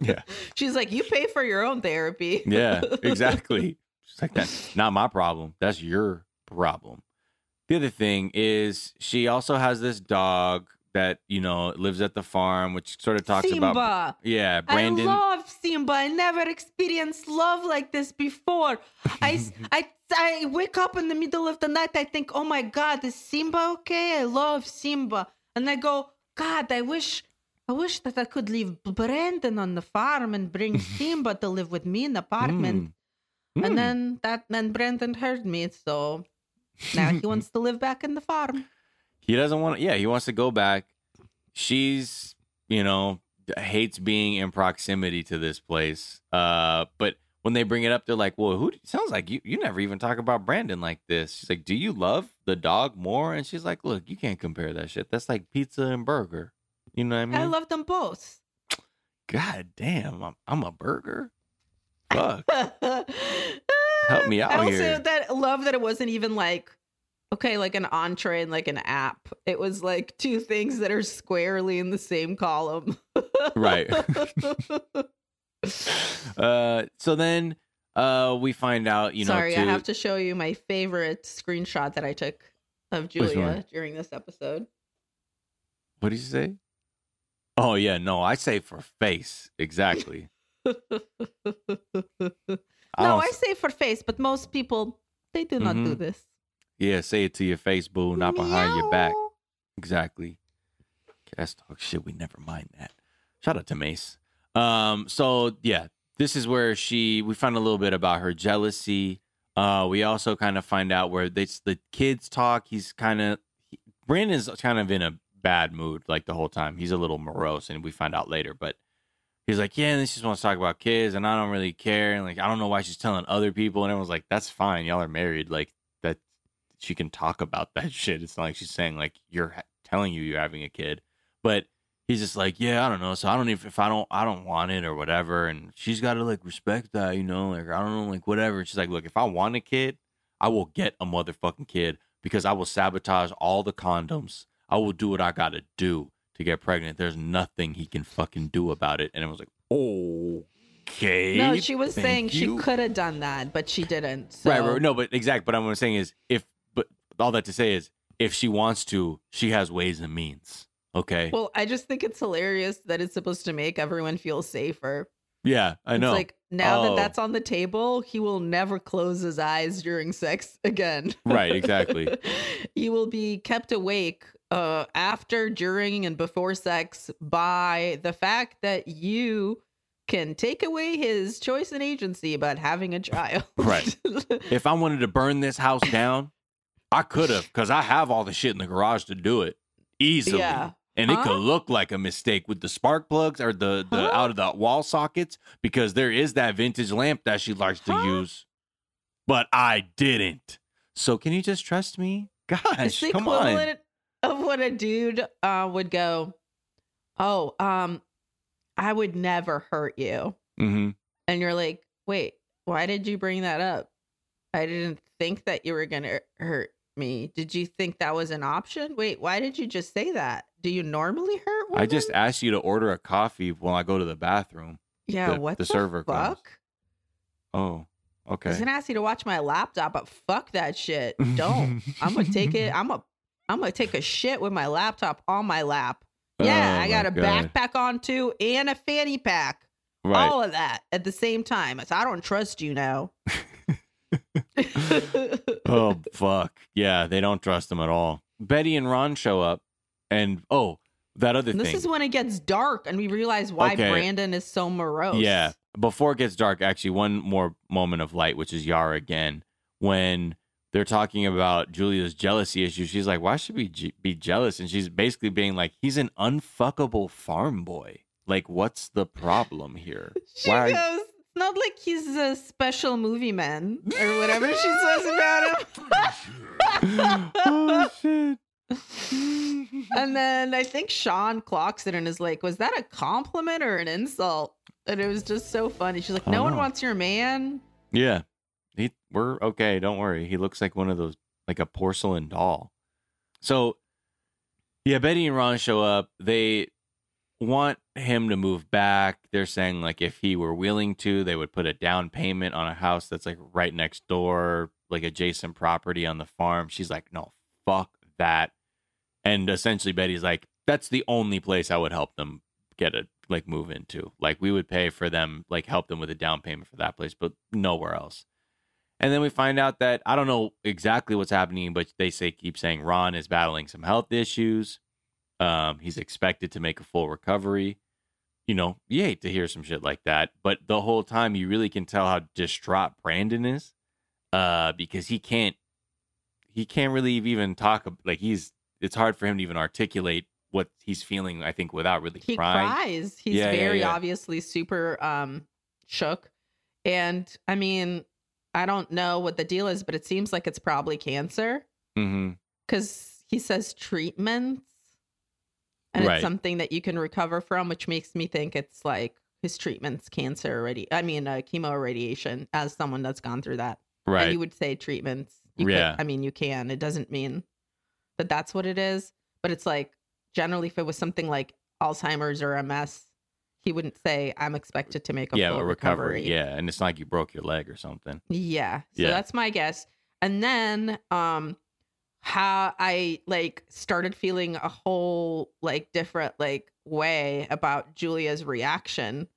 Yeah. She's like, "You pay for your own therapy." yeah, exactly. She's like that's not my problem. That's your problem. The other thing is she also has this dog that you know lives at the farm, which sort of talks Simba. about yeah, Brandon. I love Simba. I never experienced love like this before. I I I wake up in the middle of the night. I think, oh my God, is Simba okay? I love Simba. And I go, God, I wish, I wish that I could leave Brandon on the farm and bring Simba to live with me in the apartment. Mm. And Mm. then that, then Brandon heard me. So now he wants to live back in the farm. he doesn't want. Yeah, he wants to go back. She's you know hates being in proximity to this place. Uh, but when they bring it up, they're like, "Well, who?" Sounds like you. You never even talk about Brandon like this. She's like, "Do you love the dog more?" And she's like, "Look, you can't compare that shit. That's like pizza and burger. You know what I mean?" I love them both. God damn, I'm, I'm a burger. Fuck. Help me out I also here. that love that it wasn't even like okay, like an entree and like an app. It was like two things that are squarely in the same column. Right. uh, so then uh, we find out, you know, Sorry, to, I have to show you my favorite screenshot that I took of Julia during this episode. What did you say? Oh yeah, no, I say for face exactly. I no, I say for face, but most people they do not do Mhm. this. yeah, say it to your face, boo, not behind your back. Exactly. That's talk shit. We never mind that. Shout out to Mace. Um, so yeah, this is where she we find a little bit about her jealousy. Uh, we also kind of find out where they, the kids talk. He's kind of Brandon's kind of in a bad mood like the whole time. He's a little morose, and we find out later. But he's like, yeah, and she just wants to talk about kids, and I don't really care, and like I don't know why she's telling other people, and everyone's like, that's fine, y'all are married, like that. She can talk about that shit. It's not like she's saying like you're telling you you're having a kid, but he's just like, yeah, I don't know. So I don't even if I don't I don't want it or whatever, and she's got to like respect that, you know, like I don't know, like whatever. And she's like, look, if I want a kid, I will get a motherfucking kid because I will sabotage all the condoms. I will do what I got to do to get pregnant. There's nothing he can fucking do about it. And it was like, oh. okay. No, she was saying she could have done that, but she didn't. So. Right, right. No, but exact. But what I'm saying is, if, but all that to say is, if she wants to, she has ways and means. Okay. Well, I just think it's hilarious that it's supposed to make everyone feel safer. yeah, I know. It's like now Oh. that that's on the table, he will never close his eyes during sex again. Right, exactly. he will be kept awake uh, after, during, and before sex by the fact that you can take away his choice and agency about having a child. Right. if I wanted to burn this house down, I could have because I have all the shit in the garage to do it easily. Yeah. And it Huh? could look like a mistake with the spark plugs or the, the Huh? out of the wall sockets because there is that vintage lamp that she likes to Huh? use. But I didn't. So can you just trust me? it's Gosh, the come on. Of what a dude uh, would go, Oh, um, I would never hurt you. hmm And you're like, Wait, why did you bring that up? I didn't think that you were going to hurt me. Did you think that was an option? Wait, why did you just say that? Do you normally hurt I just asked you to order a coffee when I go to the bathroom. yeah, the- what the the, server comes. fuck? Oh, I okay. was gonna ask you to watch my laptop, but fuck that shit. Don't. I'm gonna take it. I'm a. I'm gonna take a shit with my laptop on my lap. Yeah, Oh I got a God. backpack on too and a fanny pack. Right. All of that at the same time. So I don't trust you now. oh fuck yeah they don't trust them at all betty and ron show up and oh that other And this is when it gets dark and we realize why Okay. Brandon is so morose. yeah before it gets dark actually one more moment of light which is yara again when they're talking about julia's jealousy issue she's like why should we je- be jealous and she's basically being like he's an unfuckable farm boy like what's the problem here She Why- goes, it's not like he's a special movie man or whatever she says about him. oh shit And then I think Shaun clocks it and is like, was that a compliment or an insult? And it was just so funny. She's like, Oh, no one wants your man. Yeah. We're okay, don't worry. He looks like one of those like a porcelain doll. So yeah, Betty and Ron show up. They want him to move back. They're saying like if he were willing to, they would put a down payment on a house that's like right next door, like adjacent property on the farm. She's like, "No, fuck that." And essentially Betty's like, "That's the only place I would help them get a like move into. Like we would pay for them, like help them with a down payment for that place, but nowhere else." And then we find out that I don't know exactly what's happening, but they say keep saying Ron is battling some health issues. Um, he's expected to make a full recovery. You know, you hate to hear some shit like that, but the whole time you really can tell how distraught Brandon is, uh, because he can't, he can't really even talk. Like he's, it's hard for him to even articulate what he's feeling. I think without really He crying. cries. He's Yeah, yeah, very yeah. obviously super um shook. And I mean, I don't know what the deal is, but it seems like it's probably cancer because he says treatments. And Right. it's something that you can recover from, which makes me think it's like his treatments, cancer already. I mean, uh, chemo or radiation. As someone that's gone through that, Right. and you would say treatments. You could- Yeah. I mean, you can. It doesn't mean that that's what it is, but it's like generally, if it was something like Alzheimer's or MS, he wouldn't say, "I'm expected to make a yeah, full a recovery. recovery." Yeah, and it's not like you broke your leg or something. Yeah. So Yeah. that's my guess. And then um how I like started feeling a whole like different like way about Julia's reaction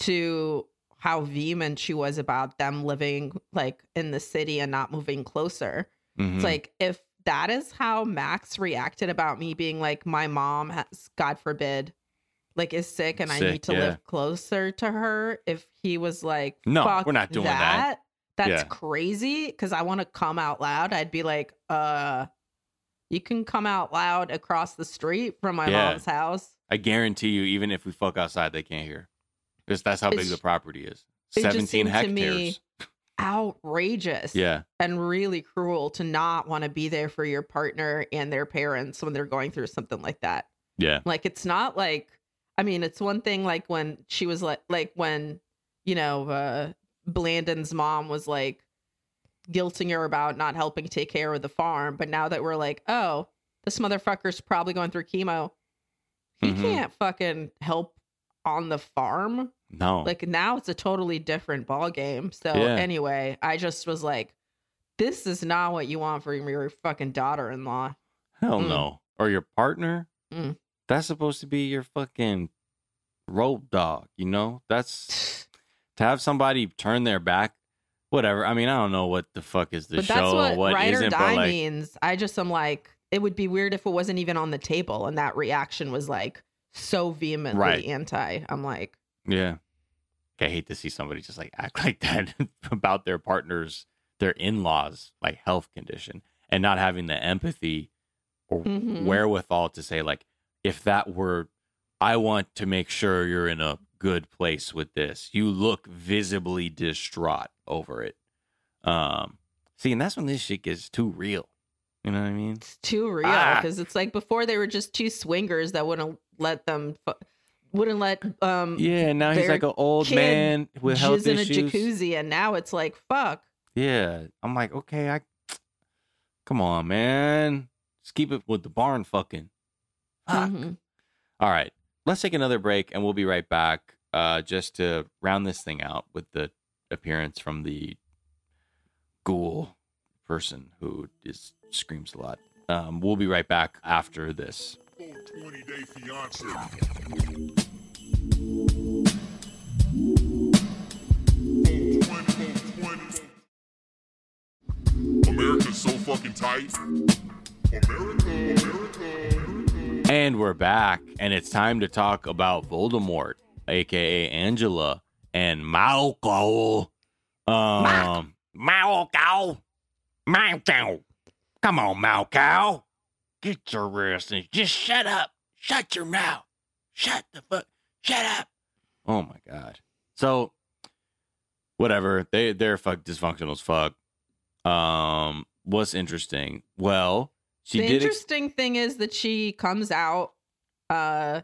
to how vehement she was about them living like in the city and not moving closer. Mhm. It's like if that is how Max reacted about me being like my mom has God forbid like is sick and I need to yeah. live closer to her if he was like No, "Fuck we're not doing that." That's Yeah. crazy cuz I want to come out loud. I'd be like uh You can come out loud across the street from my Yeah. mom's house. I guarantee you, even if we fuck outside, they can't hear. Because that's how big the property is. it just 17 to hectares. me- Outrageous. Yeah. And really cruel to not want to be there for your partner and their parents when they're going through something like that. Yeah. Like it's not like I mean, it's one thing like when she was like like when, you know, uh Brandon's mom was like guilting her about not helping take care of the farm, but now that we're like, oh, this motherfucker's probably going through chemo. He Mhm. can't fucking help on the farm. No. Like now it's a totally different ball game. So Yeah. anyway, I just was like, this is not what you want for your fucking daughter-in-law. Hell Mm. no. Or your partner? Mm. That's supposed to be your fucking road dog, you know? That's to have somebody turn their back, whatever. I mean, I don't know what the fuck is the but show that's what, or what ride or die like, means. I just am like, it would be weird if it wasn't even on the table and that reaction was like so vehemently Right. anti. I'm like, yeah. I hate to see somebody just like act like that about their partner's, their in laws, like health condition and not having the empathy or Mhm. wherewithal to say, like, if that were, I want to make sure you're in a good place with this. You look visibly distraught over it. Um, see, and that's when this shit gets too real. You know what I mean? it's too real Ah. because it's like before they were just two swingers that wouldn't let them, wouldn't let um Yeah, now he's like an old man with health jizz in a jacuzzi, and now it's like fuck. Yeah, I'm like, okay, I come on, man, just keep it with the barn fucking. Fuck. Mhm. All right, let's take another break, and we'll be right back. Uh, just to round this thing out with the appearance from the ghoul person who is screams a lot. Um, we'll be right back after this. 20 Day Fiance. America's so fucking tight. America, America. And we're back, and it's time to talk about Voldemort, aka Angela, and Malco. Um, Malco, Malco, come on, Malco, get your ass and just shut up, shut your mouth, shut the fuck, shut up. Oh my god. So, whatever they they're fuck dysfunctional as fuck. Um, what's interesting? Well, she the did. Ex- interesting thing is that she comes out uh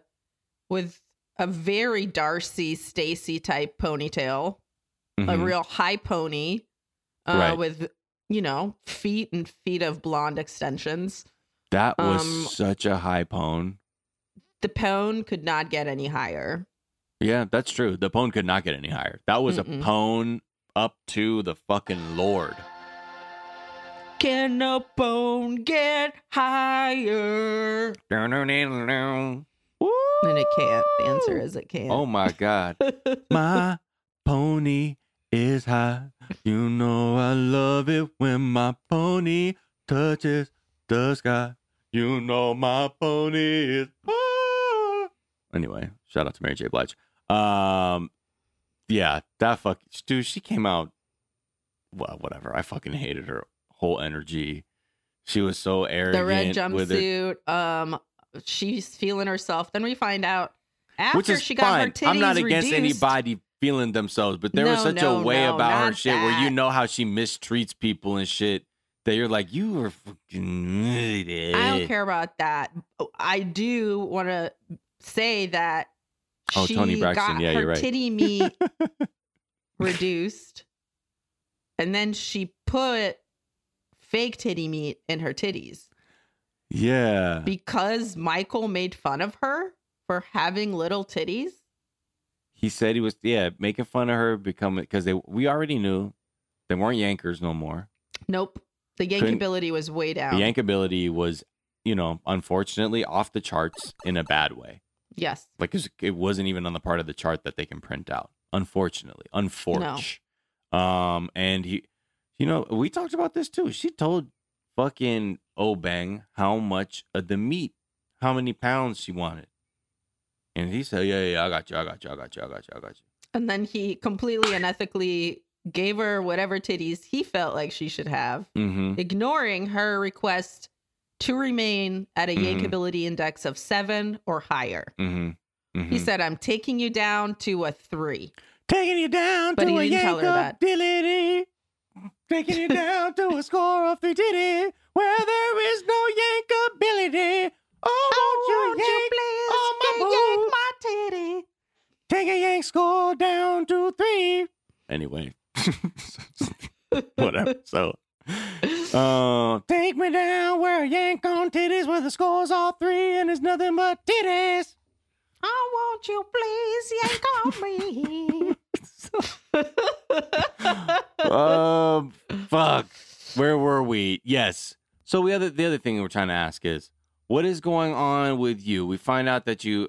with a very Darcy Stacy type ponytail, a Mhm. real high pony, uh, Right. with you know feet and feet of blonde extensions. That was Um, such a high pone. The pone could not get any higher. Yeah, that's true. The pone could not get any higher. That was Mm-mm. a pone up to the fucking Lord. Can a bone get higher? Woo! And it can't. The answer is it can't. Oh my god. my pony is high. You know I love it when my pony touches the sky. You know my pony is high. Anyway, shout out to Mary J. Blige. Um, yeah, that fuck dude. She came out. Well, whatever. I fucking hated her whole energy. She was so arrogant the red jumpsuit. Um, she's feeling herself. Then we find out after she got her titties I'm not against reduced- anybody feeling themselves, but there was such no, a way no, about her shit where you know how she mistreats people and shit that you're like, you were fucking. I don't care about that. I do want to say that Oh, she Toni Braxton. got Yeah, her you're right. titty meat reduced, and then she put fake titty meat in her titties Yeah. because Michael made fun of her for having little titties. He said he was, yeah, making fun of her becoming, because they, we already knew they weren't Yankers no more. Nope, the yankability was way down. The Yankability was, you know, unfortunately off the charts in a bad way. yes, Like it wasn't even on the part of the chart that they can print out. Unfortunately, unfortunately. Um, and he, you know, we talked about this too. She told fucking Obeng how much of the meat, how many pounds she wanted, and he said, "Yeah, yeah, I got you, I got you, I got you, I got you, I got you." and then he completely unethically gave her whatever titties he felt like she should have. Mm-hmm. ignoring her request to remain at a Mhm. yankability index of seven or higher. Mm-hmm. He said, I'm taking you down to a three. Taking you down But to he a didn't tell her that. yankability. Taking it down to a score of three titty where there is no yankability. Oh, won't, you yank on my boots? my titty? Take a yank score down to three. Anyway, whatever. So, uh, take me down where I yank on titties where the score's all three and there's nothing but titties. Oh, won't you please yank on me? um, fuck. We? Yes. So we other the other thing we're trying to ask is, what is going on with you? We find out that you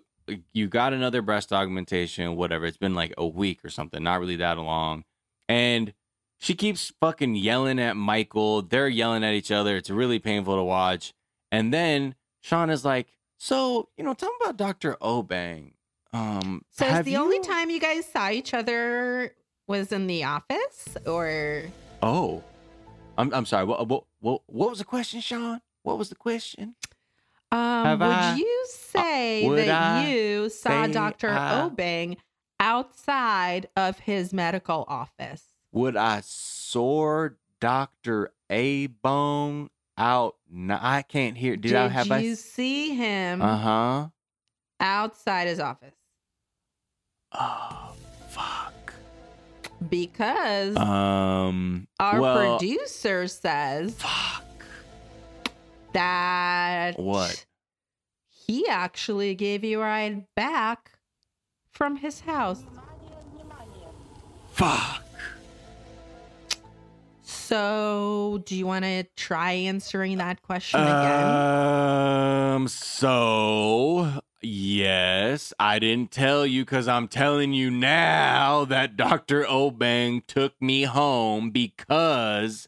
you got another breast augmentation, whatever. It's been like a week or something, not really that long, and she keeps fucking yelling at Michael. They're yelling at each other. It's really painful to watch. And then Shaun is like, "So you know, tell me about Doctor Obeng." Um, So is the only time you guys saw each other was in the office or Oh, I'm I'm sorry. What what what, what was the question, Shaun? What was the question? um would I- you say would that I you saw Dr. I- Obeng outside of his medical office? Would I saw Doctor A Bone out? No, I can't hear. Did, Did I have you see him Uh huh. outside his office? Oh fuck. Because Um. our well, producer says Fuck. that What? he actually gave you a ride back from his house. Fuck. So, do you want to try answering that question again? Um. So yes, I didn't tell you because I'm telling you now that Doctor Obeng took me home because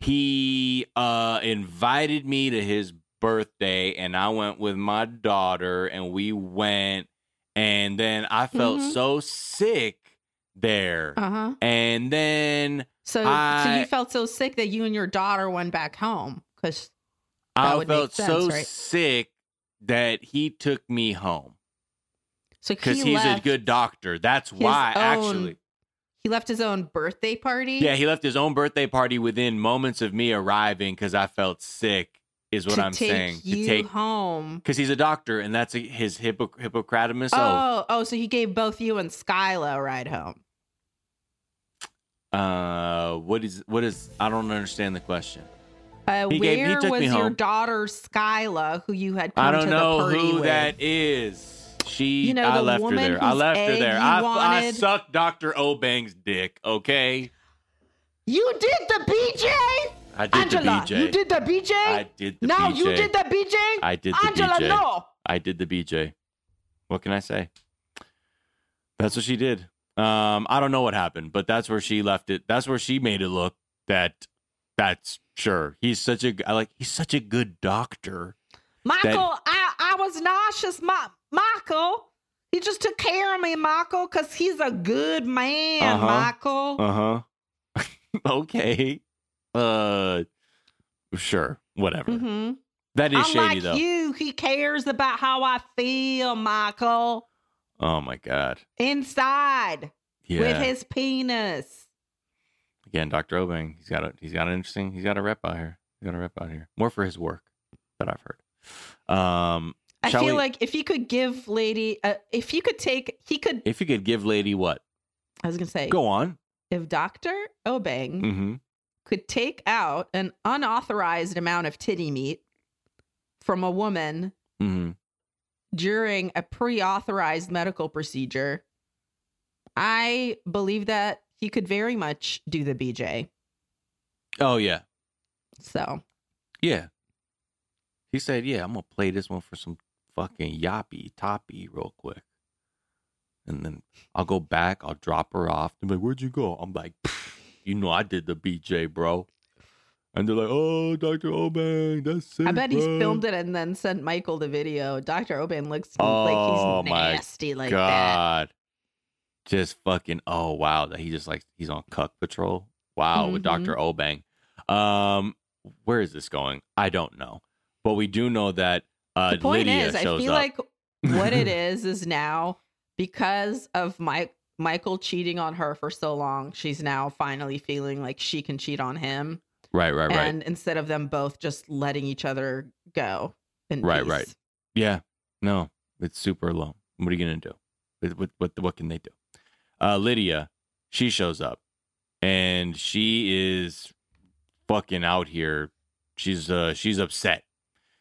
he uh invited me to his birthday, and I went with my daughter, and we went, and then I felt Mhm. so sick there, Uh huh. and then So, so you felt so sick that you and your daughter went back home because I felt so right? sick that he took me home. so because he he's a good doctor. That's why, own actually. He left his own birthday party. Yeah, he left his own birthday party within moments of me arriving because I felt sick. Is what I'm saying. to take home. because he's a doctor and that's a, his Hippo, Hippocrates oath. Oh, oh, so he gave both you and Skyla a ride home. Uh, what is what is? I don't understand the question. Uh, He gave- he where was me your home. daughter Skyla, who you had come I don't to know the party who with? that is. She, You know, I left her there. I left her there. I, I wanted? sucked Doctor Obeng's dick. Okay, You did the BJ, I did Angela. the BJ. You did the BJ. I did the now BJ. you did the BJ. I did the Angela, BJ. no. I did the BJ. What can I say? That's what she did. Um, I don't know what happened, but that's where she left it. That's where she made it look that that's sure. He's such a I like he's such a good doctor. Michael, I, I was nauseous. Ma- Michael, he just took care of me, Michael, because he's a good man, Uh-huh. Michael. Uh-huh. okay. Uh sure. Whatever. hmm That is shady though. you, he cares about how I feel, Michael, Oh my god. inside Yeah. with his penis. Again, Dr. Obeng, he's got a he's got an interesting he's got a rep out here. He's got a rep out here. More for his work that I've heard. Um I feel we- like if you could give Lady, uh, if you could take, he could. if you could give lady what? I was gonna say, Go on. if Doctor Obeng Mm-hmm. could take out an unauthorized amount of titty meat from a woman Mm-hmm. during a pre-authorized medical procedure, I believe that he could very much do the BJ. Oh yeah. So Yeah. He said, Yeah, I'm gonna play this one for some fucking yappy toppy real quick. And then I'll go back, I'll drop her off. They're like, Where'd you go? I'm like, you know I did the BJ, bro. And they're like, Oh, Dr. Obeng, that's sick. I bet bro." filmed it and then sent Michael the video. Dr. Obeng looks Oh, like he's oh my nasty like that. Just fucking oh wow. That he just like he's on cuck patrol. Wow, with Mhm. Dr. Obeng. Um, where is this going? I don't know. but we do know that uh, the point Lydia is, I feel up. like what it is is now because of Mike Michael cheating on her for so long, she's now finally feeling like she can cheat on him, right, right, right. and instead of them both just letting each other go. Right, peace. right. Yeah, no, it's super low. What are you gonna do? What what what, what can they do? Uh, Lydia, she shows up, and she is fucking out here. She's uh she's upset.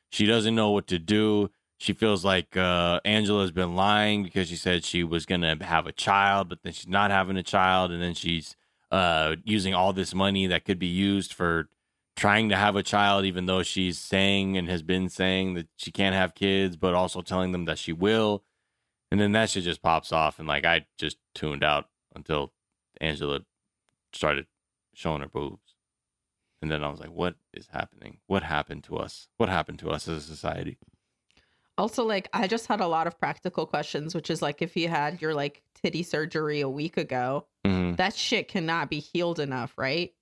She doesn't know what to do. She feels like uh, Angela's been lying because she said she was gonna have a child, but then she's not having a child, and then she's uh using all this money that could be used for trying to have a child, even though she's saying and has been saying that she can't have kids, but also telling them that she will. And then that shit just pops off. And like, I just tuned out until Angela started showing her boobs. And then I was like, what is happening? What happened to us? What happened to us as a society? Also, like I just had a lot of practical questions, which is like if you had your like titty surgery a week ago, Mhm. that shit cannot be healed enough, right?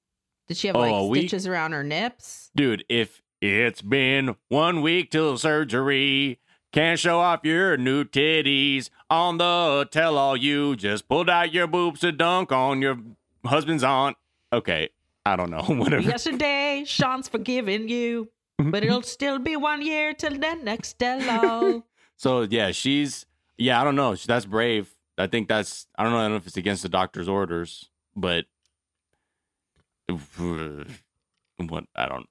Did she have Oh, like week? stitches around her nips? Dude, if it's been one week till surgery, can't show off your new titties on the tell all you just pulled out your boobs to dunk on your husband's aunt. Okay, I don't know. Whatever. Yesterday, Shaun's forgiven you, mm-hmm. but it'll still be one year till the next hello. So yeah, she's yeah, I don't know. That's brave. I think that's I don't know, I don't know if it's against the doctor's orders, but what I don't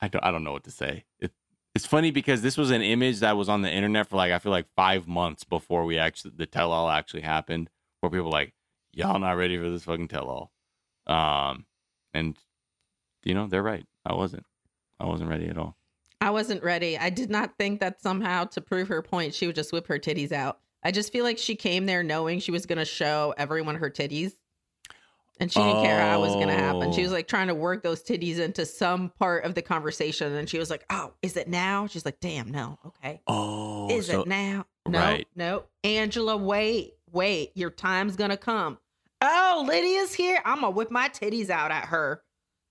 I don't I don't know what to say. It, it's funny because this was an image that was on the internet for like I feel like five months before we actually the tell all actually happened, where people were like y'all not ready for this fucking tell all, um, and you know they're right. I wasn't. I wasn't ready at all. I wasn't ready. I did not think that somehow to prove her point, she would just whip her titties out. I just feel like she came there knowing she was going to show everyone her titties. And she didn't care how it was going to happen. She was Oh. like trying to work those titties into some part of the conversation. And she was like, Oh, is it now? She's like, Damn, no. Okay. Oh, is so it now? No, right. no. Angela, wait, wait. Your time's going to come. Oh, Lydia's here. I'm going to whip my titties out at her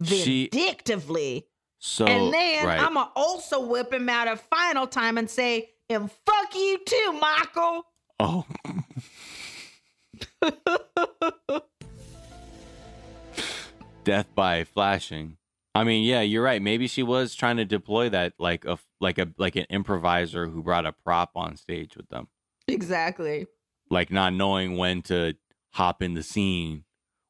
She- vindictively. so And then right. I'm gonna also whip him out a final time and say, and fuck you too, Michael. Oh. Death by flashing. I mean, yeah, you're right. Maybe she was trying to deploy that like a like a like an improviser who brought a prop on stage with them, Exactly. like not knowing when to hop in the scene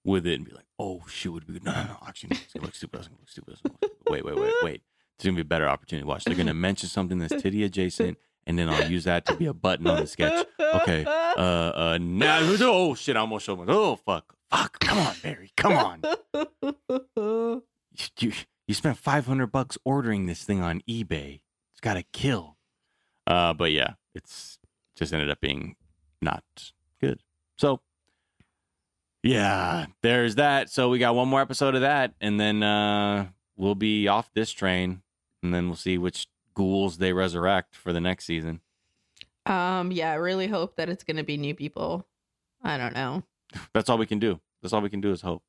with it and be like, "Oh, she would be. No, no, no. Actually, no, it's gonna look stupid. It's gonna look stupid. Gonna look stupid. Wait, wait, wait, wait. It's gonna be a better opportunity. Watch. They're gonna mention something that's titty adjacent, and then I'll use that to be a button on the sketch. Okay. Uh, uh, now, oh shit! I almost showed my. Oh fuck, fuck! Come on, Barry, come on. You you spent five hundred bucks ordering this thing on eBay. It's got to kill. Uh, but yeah, it's just ended up being not good. So yeah, there's that. So we got one more episode of that, and then uh, we'll be off this train, and then we'll see which ghouls they resurrect for the next season. um, yeah, I really hope that it's gonna be new people. I don't know. That's all we can do. That's all we can do is hope.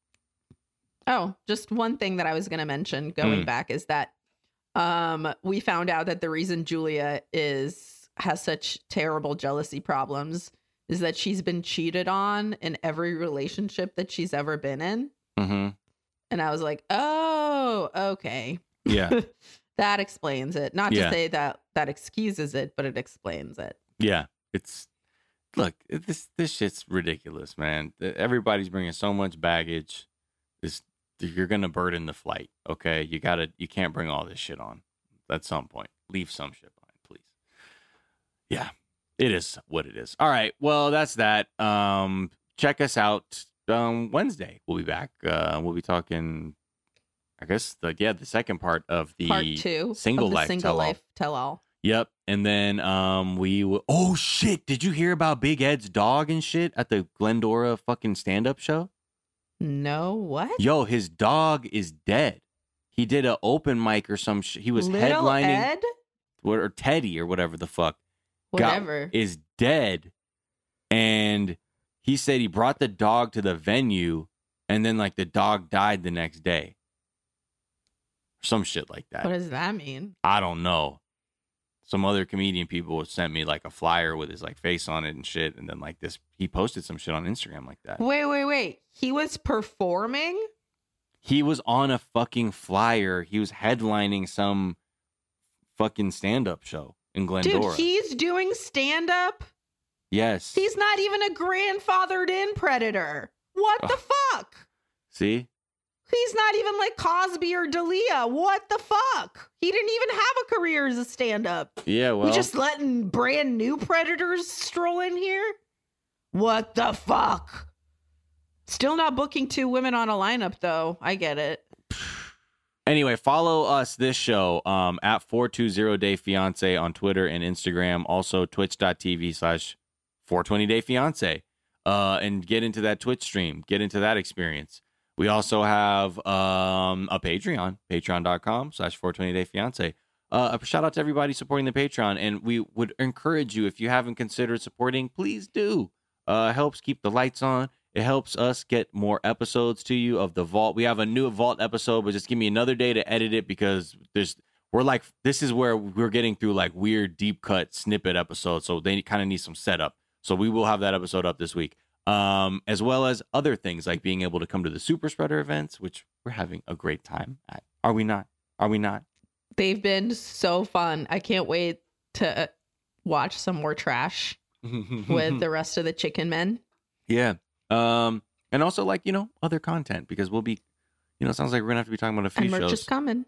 Oh, just one thing that I was gonna mention going Mm. back is that um we found out that the reason Julia is has such terrible jealousy problems is that she's been cheated on in every relationship that she's ever been in. hmm And I was like, oh, okay. Yeah, that explains it. Not Yeah. to say that that excuses it, but it explains it. yeah. It's look this this shit's ridiculous, man. Everybody's bringing so much baggage. This you're gonna burden the flight. Okay, you gotta you can't bring all this shit on. At some point, leave some shit behind, please. Yeah, it is what it is. All right, well that's that. Um, check us out um Wednesday. We'll be back. Uh, we'll be talking. I guess the yeah the second part of the Part two single life single tell-all. life tell all. Yep. And then um we w- oh shit, did you hear about Big Ed's dog and shit at the Glendora fucking stand-up show? No, what? Yo, his dog is dead. He did a open mic or some shit. He was Little headlining Ed? what- or Teddy or whatever the fuck got- Whatever. is dead. And he said he brought the dog to the venue and then like the dog died the next day. Some shit like that. what does that mean? I don't know. Some other comedian people sent me like a flyer with his like face on it and shit, and then like this, he posted some shit on Instagram like that. Wait, wait, wait. He was performing? He was on a fucking flyer. He was headlining some fucking stand up show in Glendora. Dude, he's doing stand up? yes. He's not even a grandfathered in predator. What the fuck? See? He's not even like Cosby or Dalia. What the fuck? He didn't even have a career as a stand up. Yeah, well. we just letting brand new predators stroll in here? What the fuck? Still not booking two women on a lineup though. I get it. Anyway, follow us this show um, at 420 Day Fiance on Twitter and Instagram. Also, twitch.tv slash 420 Day Fiance. Uh, and get into that Twitch stream, get into that experience. We also have um, a Patreon, patreon.com slash 420 Day Fiance. Uh, a shout out to everybody supporting the Patreon. And we would encourage you, if you haven't considered supporting, please do. Uh, helps keep the lights on. It helps us get more episodes to you of the vault. We have a new vault episode, but just give me another day to edit it because there's we're like this is where we're getting through like weird deep cut snippet episodes, so they kind of need some setup. So we will have that episode up this week, um, as well as other things like being able to come to the super spreader events, which we're having a great time at. Are we not? Are we not? They've been so fun. I can't wait to watch some more trash with the rest of the chicken men. Yeah. Um, and also like, you know, other content because we'll be, you know, it sounds like we're gonna have to be talking about a few And merch shows. is coming.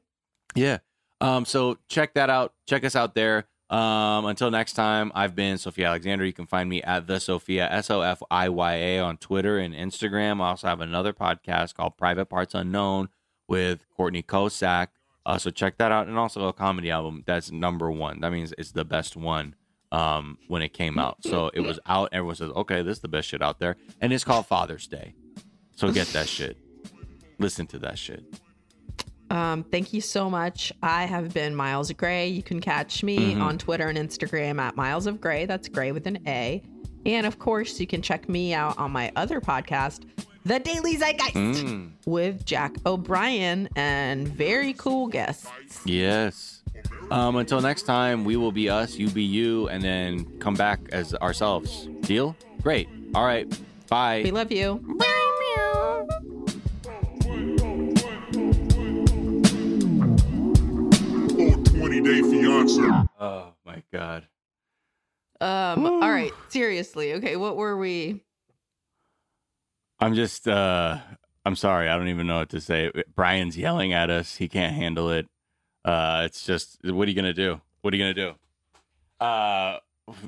Yeah. Um, so check that out. Check us out there. Um, until next time, I've been Sofiya Alexandra. You can find me at the Sophia S O F I Y A on Twitter and Instagram. I also have another podcast called Private Parts Unknown with Courtney Kosak. Uh, so check that out, and also a comedy album that's number one. That means it's the best one um, when it came out. So it was out. Everyone says, "Okay, this is the best shit out there," and it's called Father's Day. So get that shit. Listen to that shit. Um, thank you so much. I have been Miles Gray. You can catch me Mhm. on Twitter and Instagram at Miles of Gray. That's Gray with an A. And of course, you can check me out on my other podcast, The Daily Zeitgeist, Mm. with Jack O'Brien and very cool guests. Yes. Um, until next time, we will be us, you be you, and then come back as ourselves. Deal? Great. All right. Bye. We love you. 420 Day Fiance. oh my god. Um, Woo. all right, seriously. Okay, what were we? I'm just. uh I'm sorry. I don't even know what to say. Brian's yelling at us. He can't handle it. Uh It's just. What are you gonna do? What are you gonna do? Uh,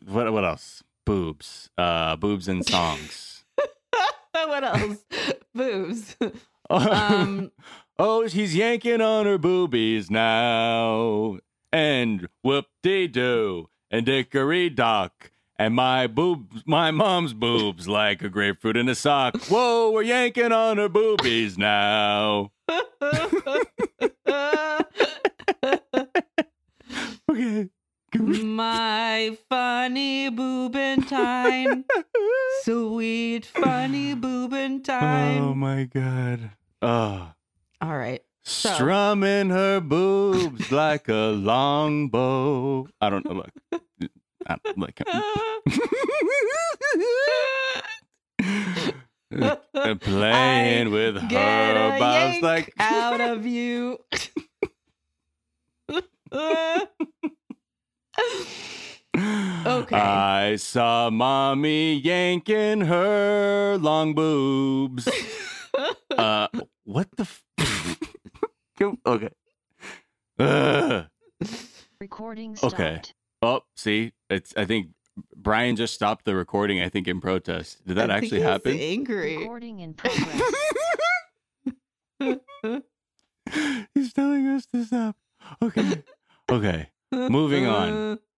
what? What else? Boobs. Uh, boobs and songs. what else? Boobs. Um, oh, she's yanking on her boobies now. And whoop de doo. And dickory dock. And my boobs, my mom's boobs like a grapefruit in a sock. Whoa, we're yanking on her boobies now. Okay. My funny boobentine. Sweet funny Oh my god. Oh. All right. So- Strumming her boobs like a long bow. I don't know. Look. I don't, like, and playing with her bobs like out of you. Okay. I saw mommy yanking her long boobs. uh, what the? F- okay. Ugh. Recording stopped. Okay. Oh, see, it's. I think Brian just stopped the recording. I think in protest. Did that I actually he's happen? Angry. Recording in progress. He's telling us to stop. Okay. Okay. Moving on.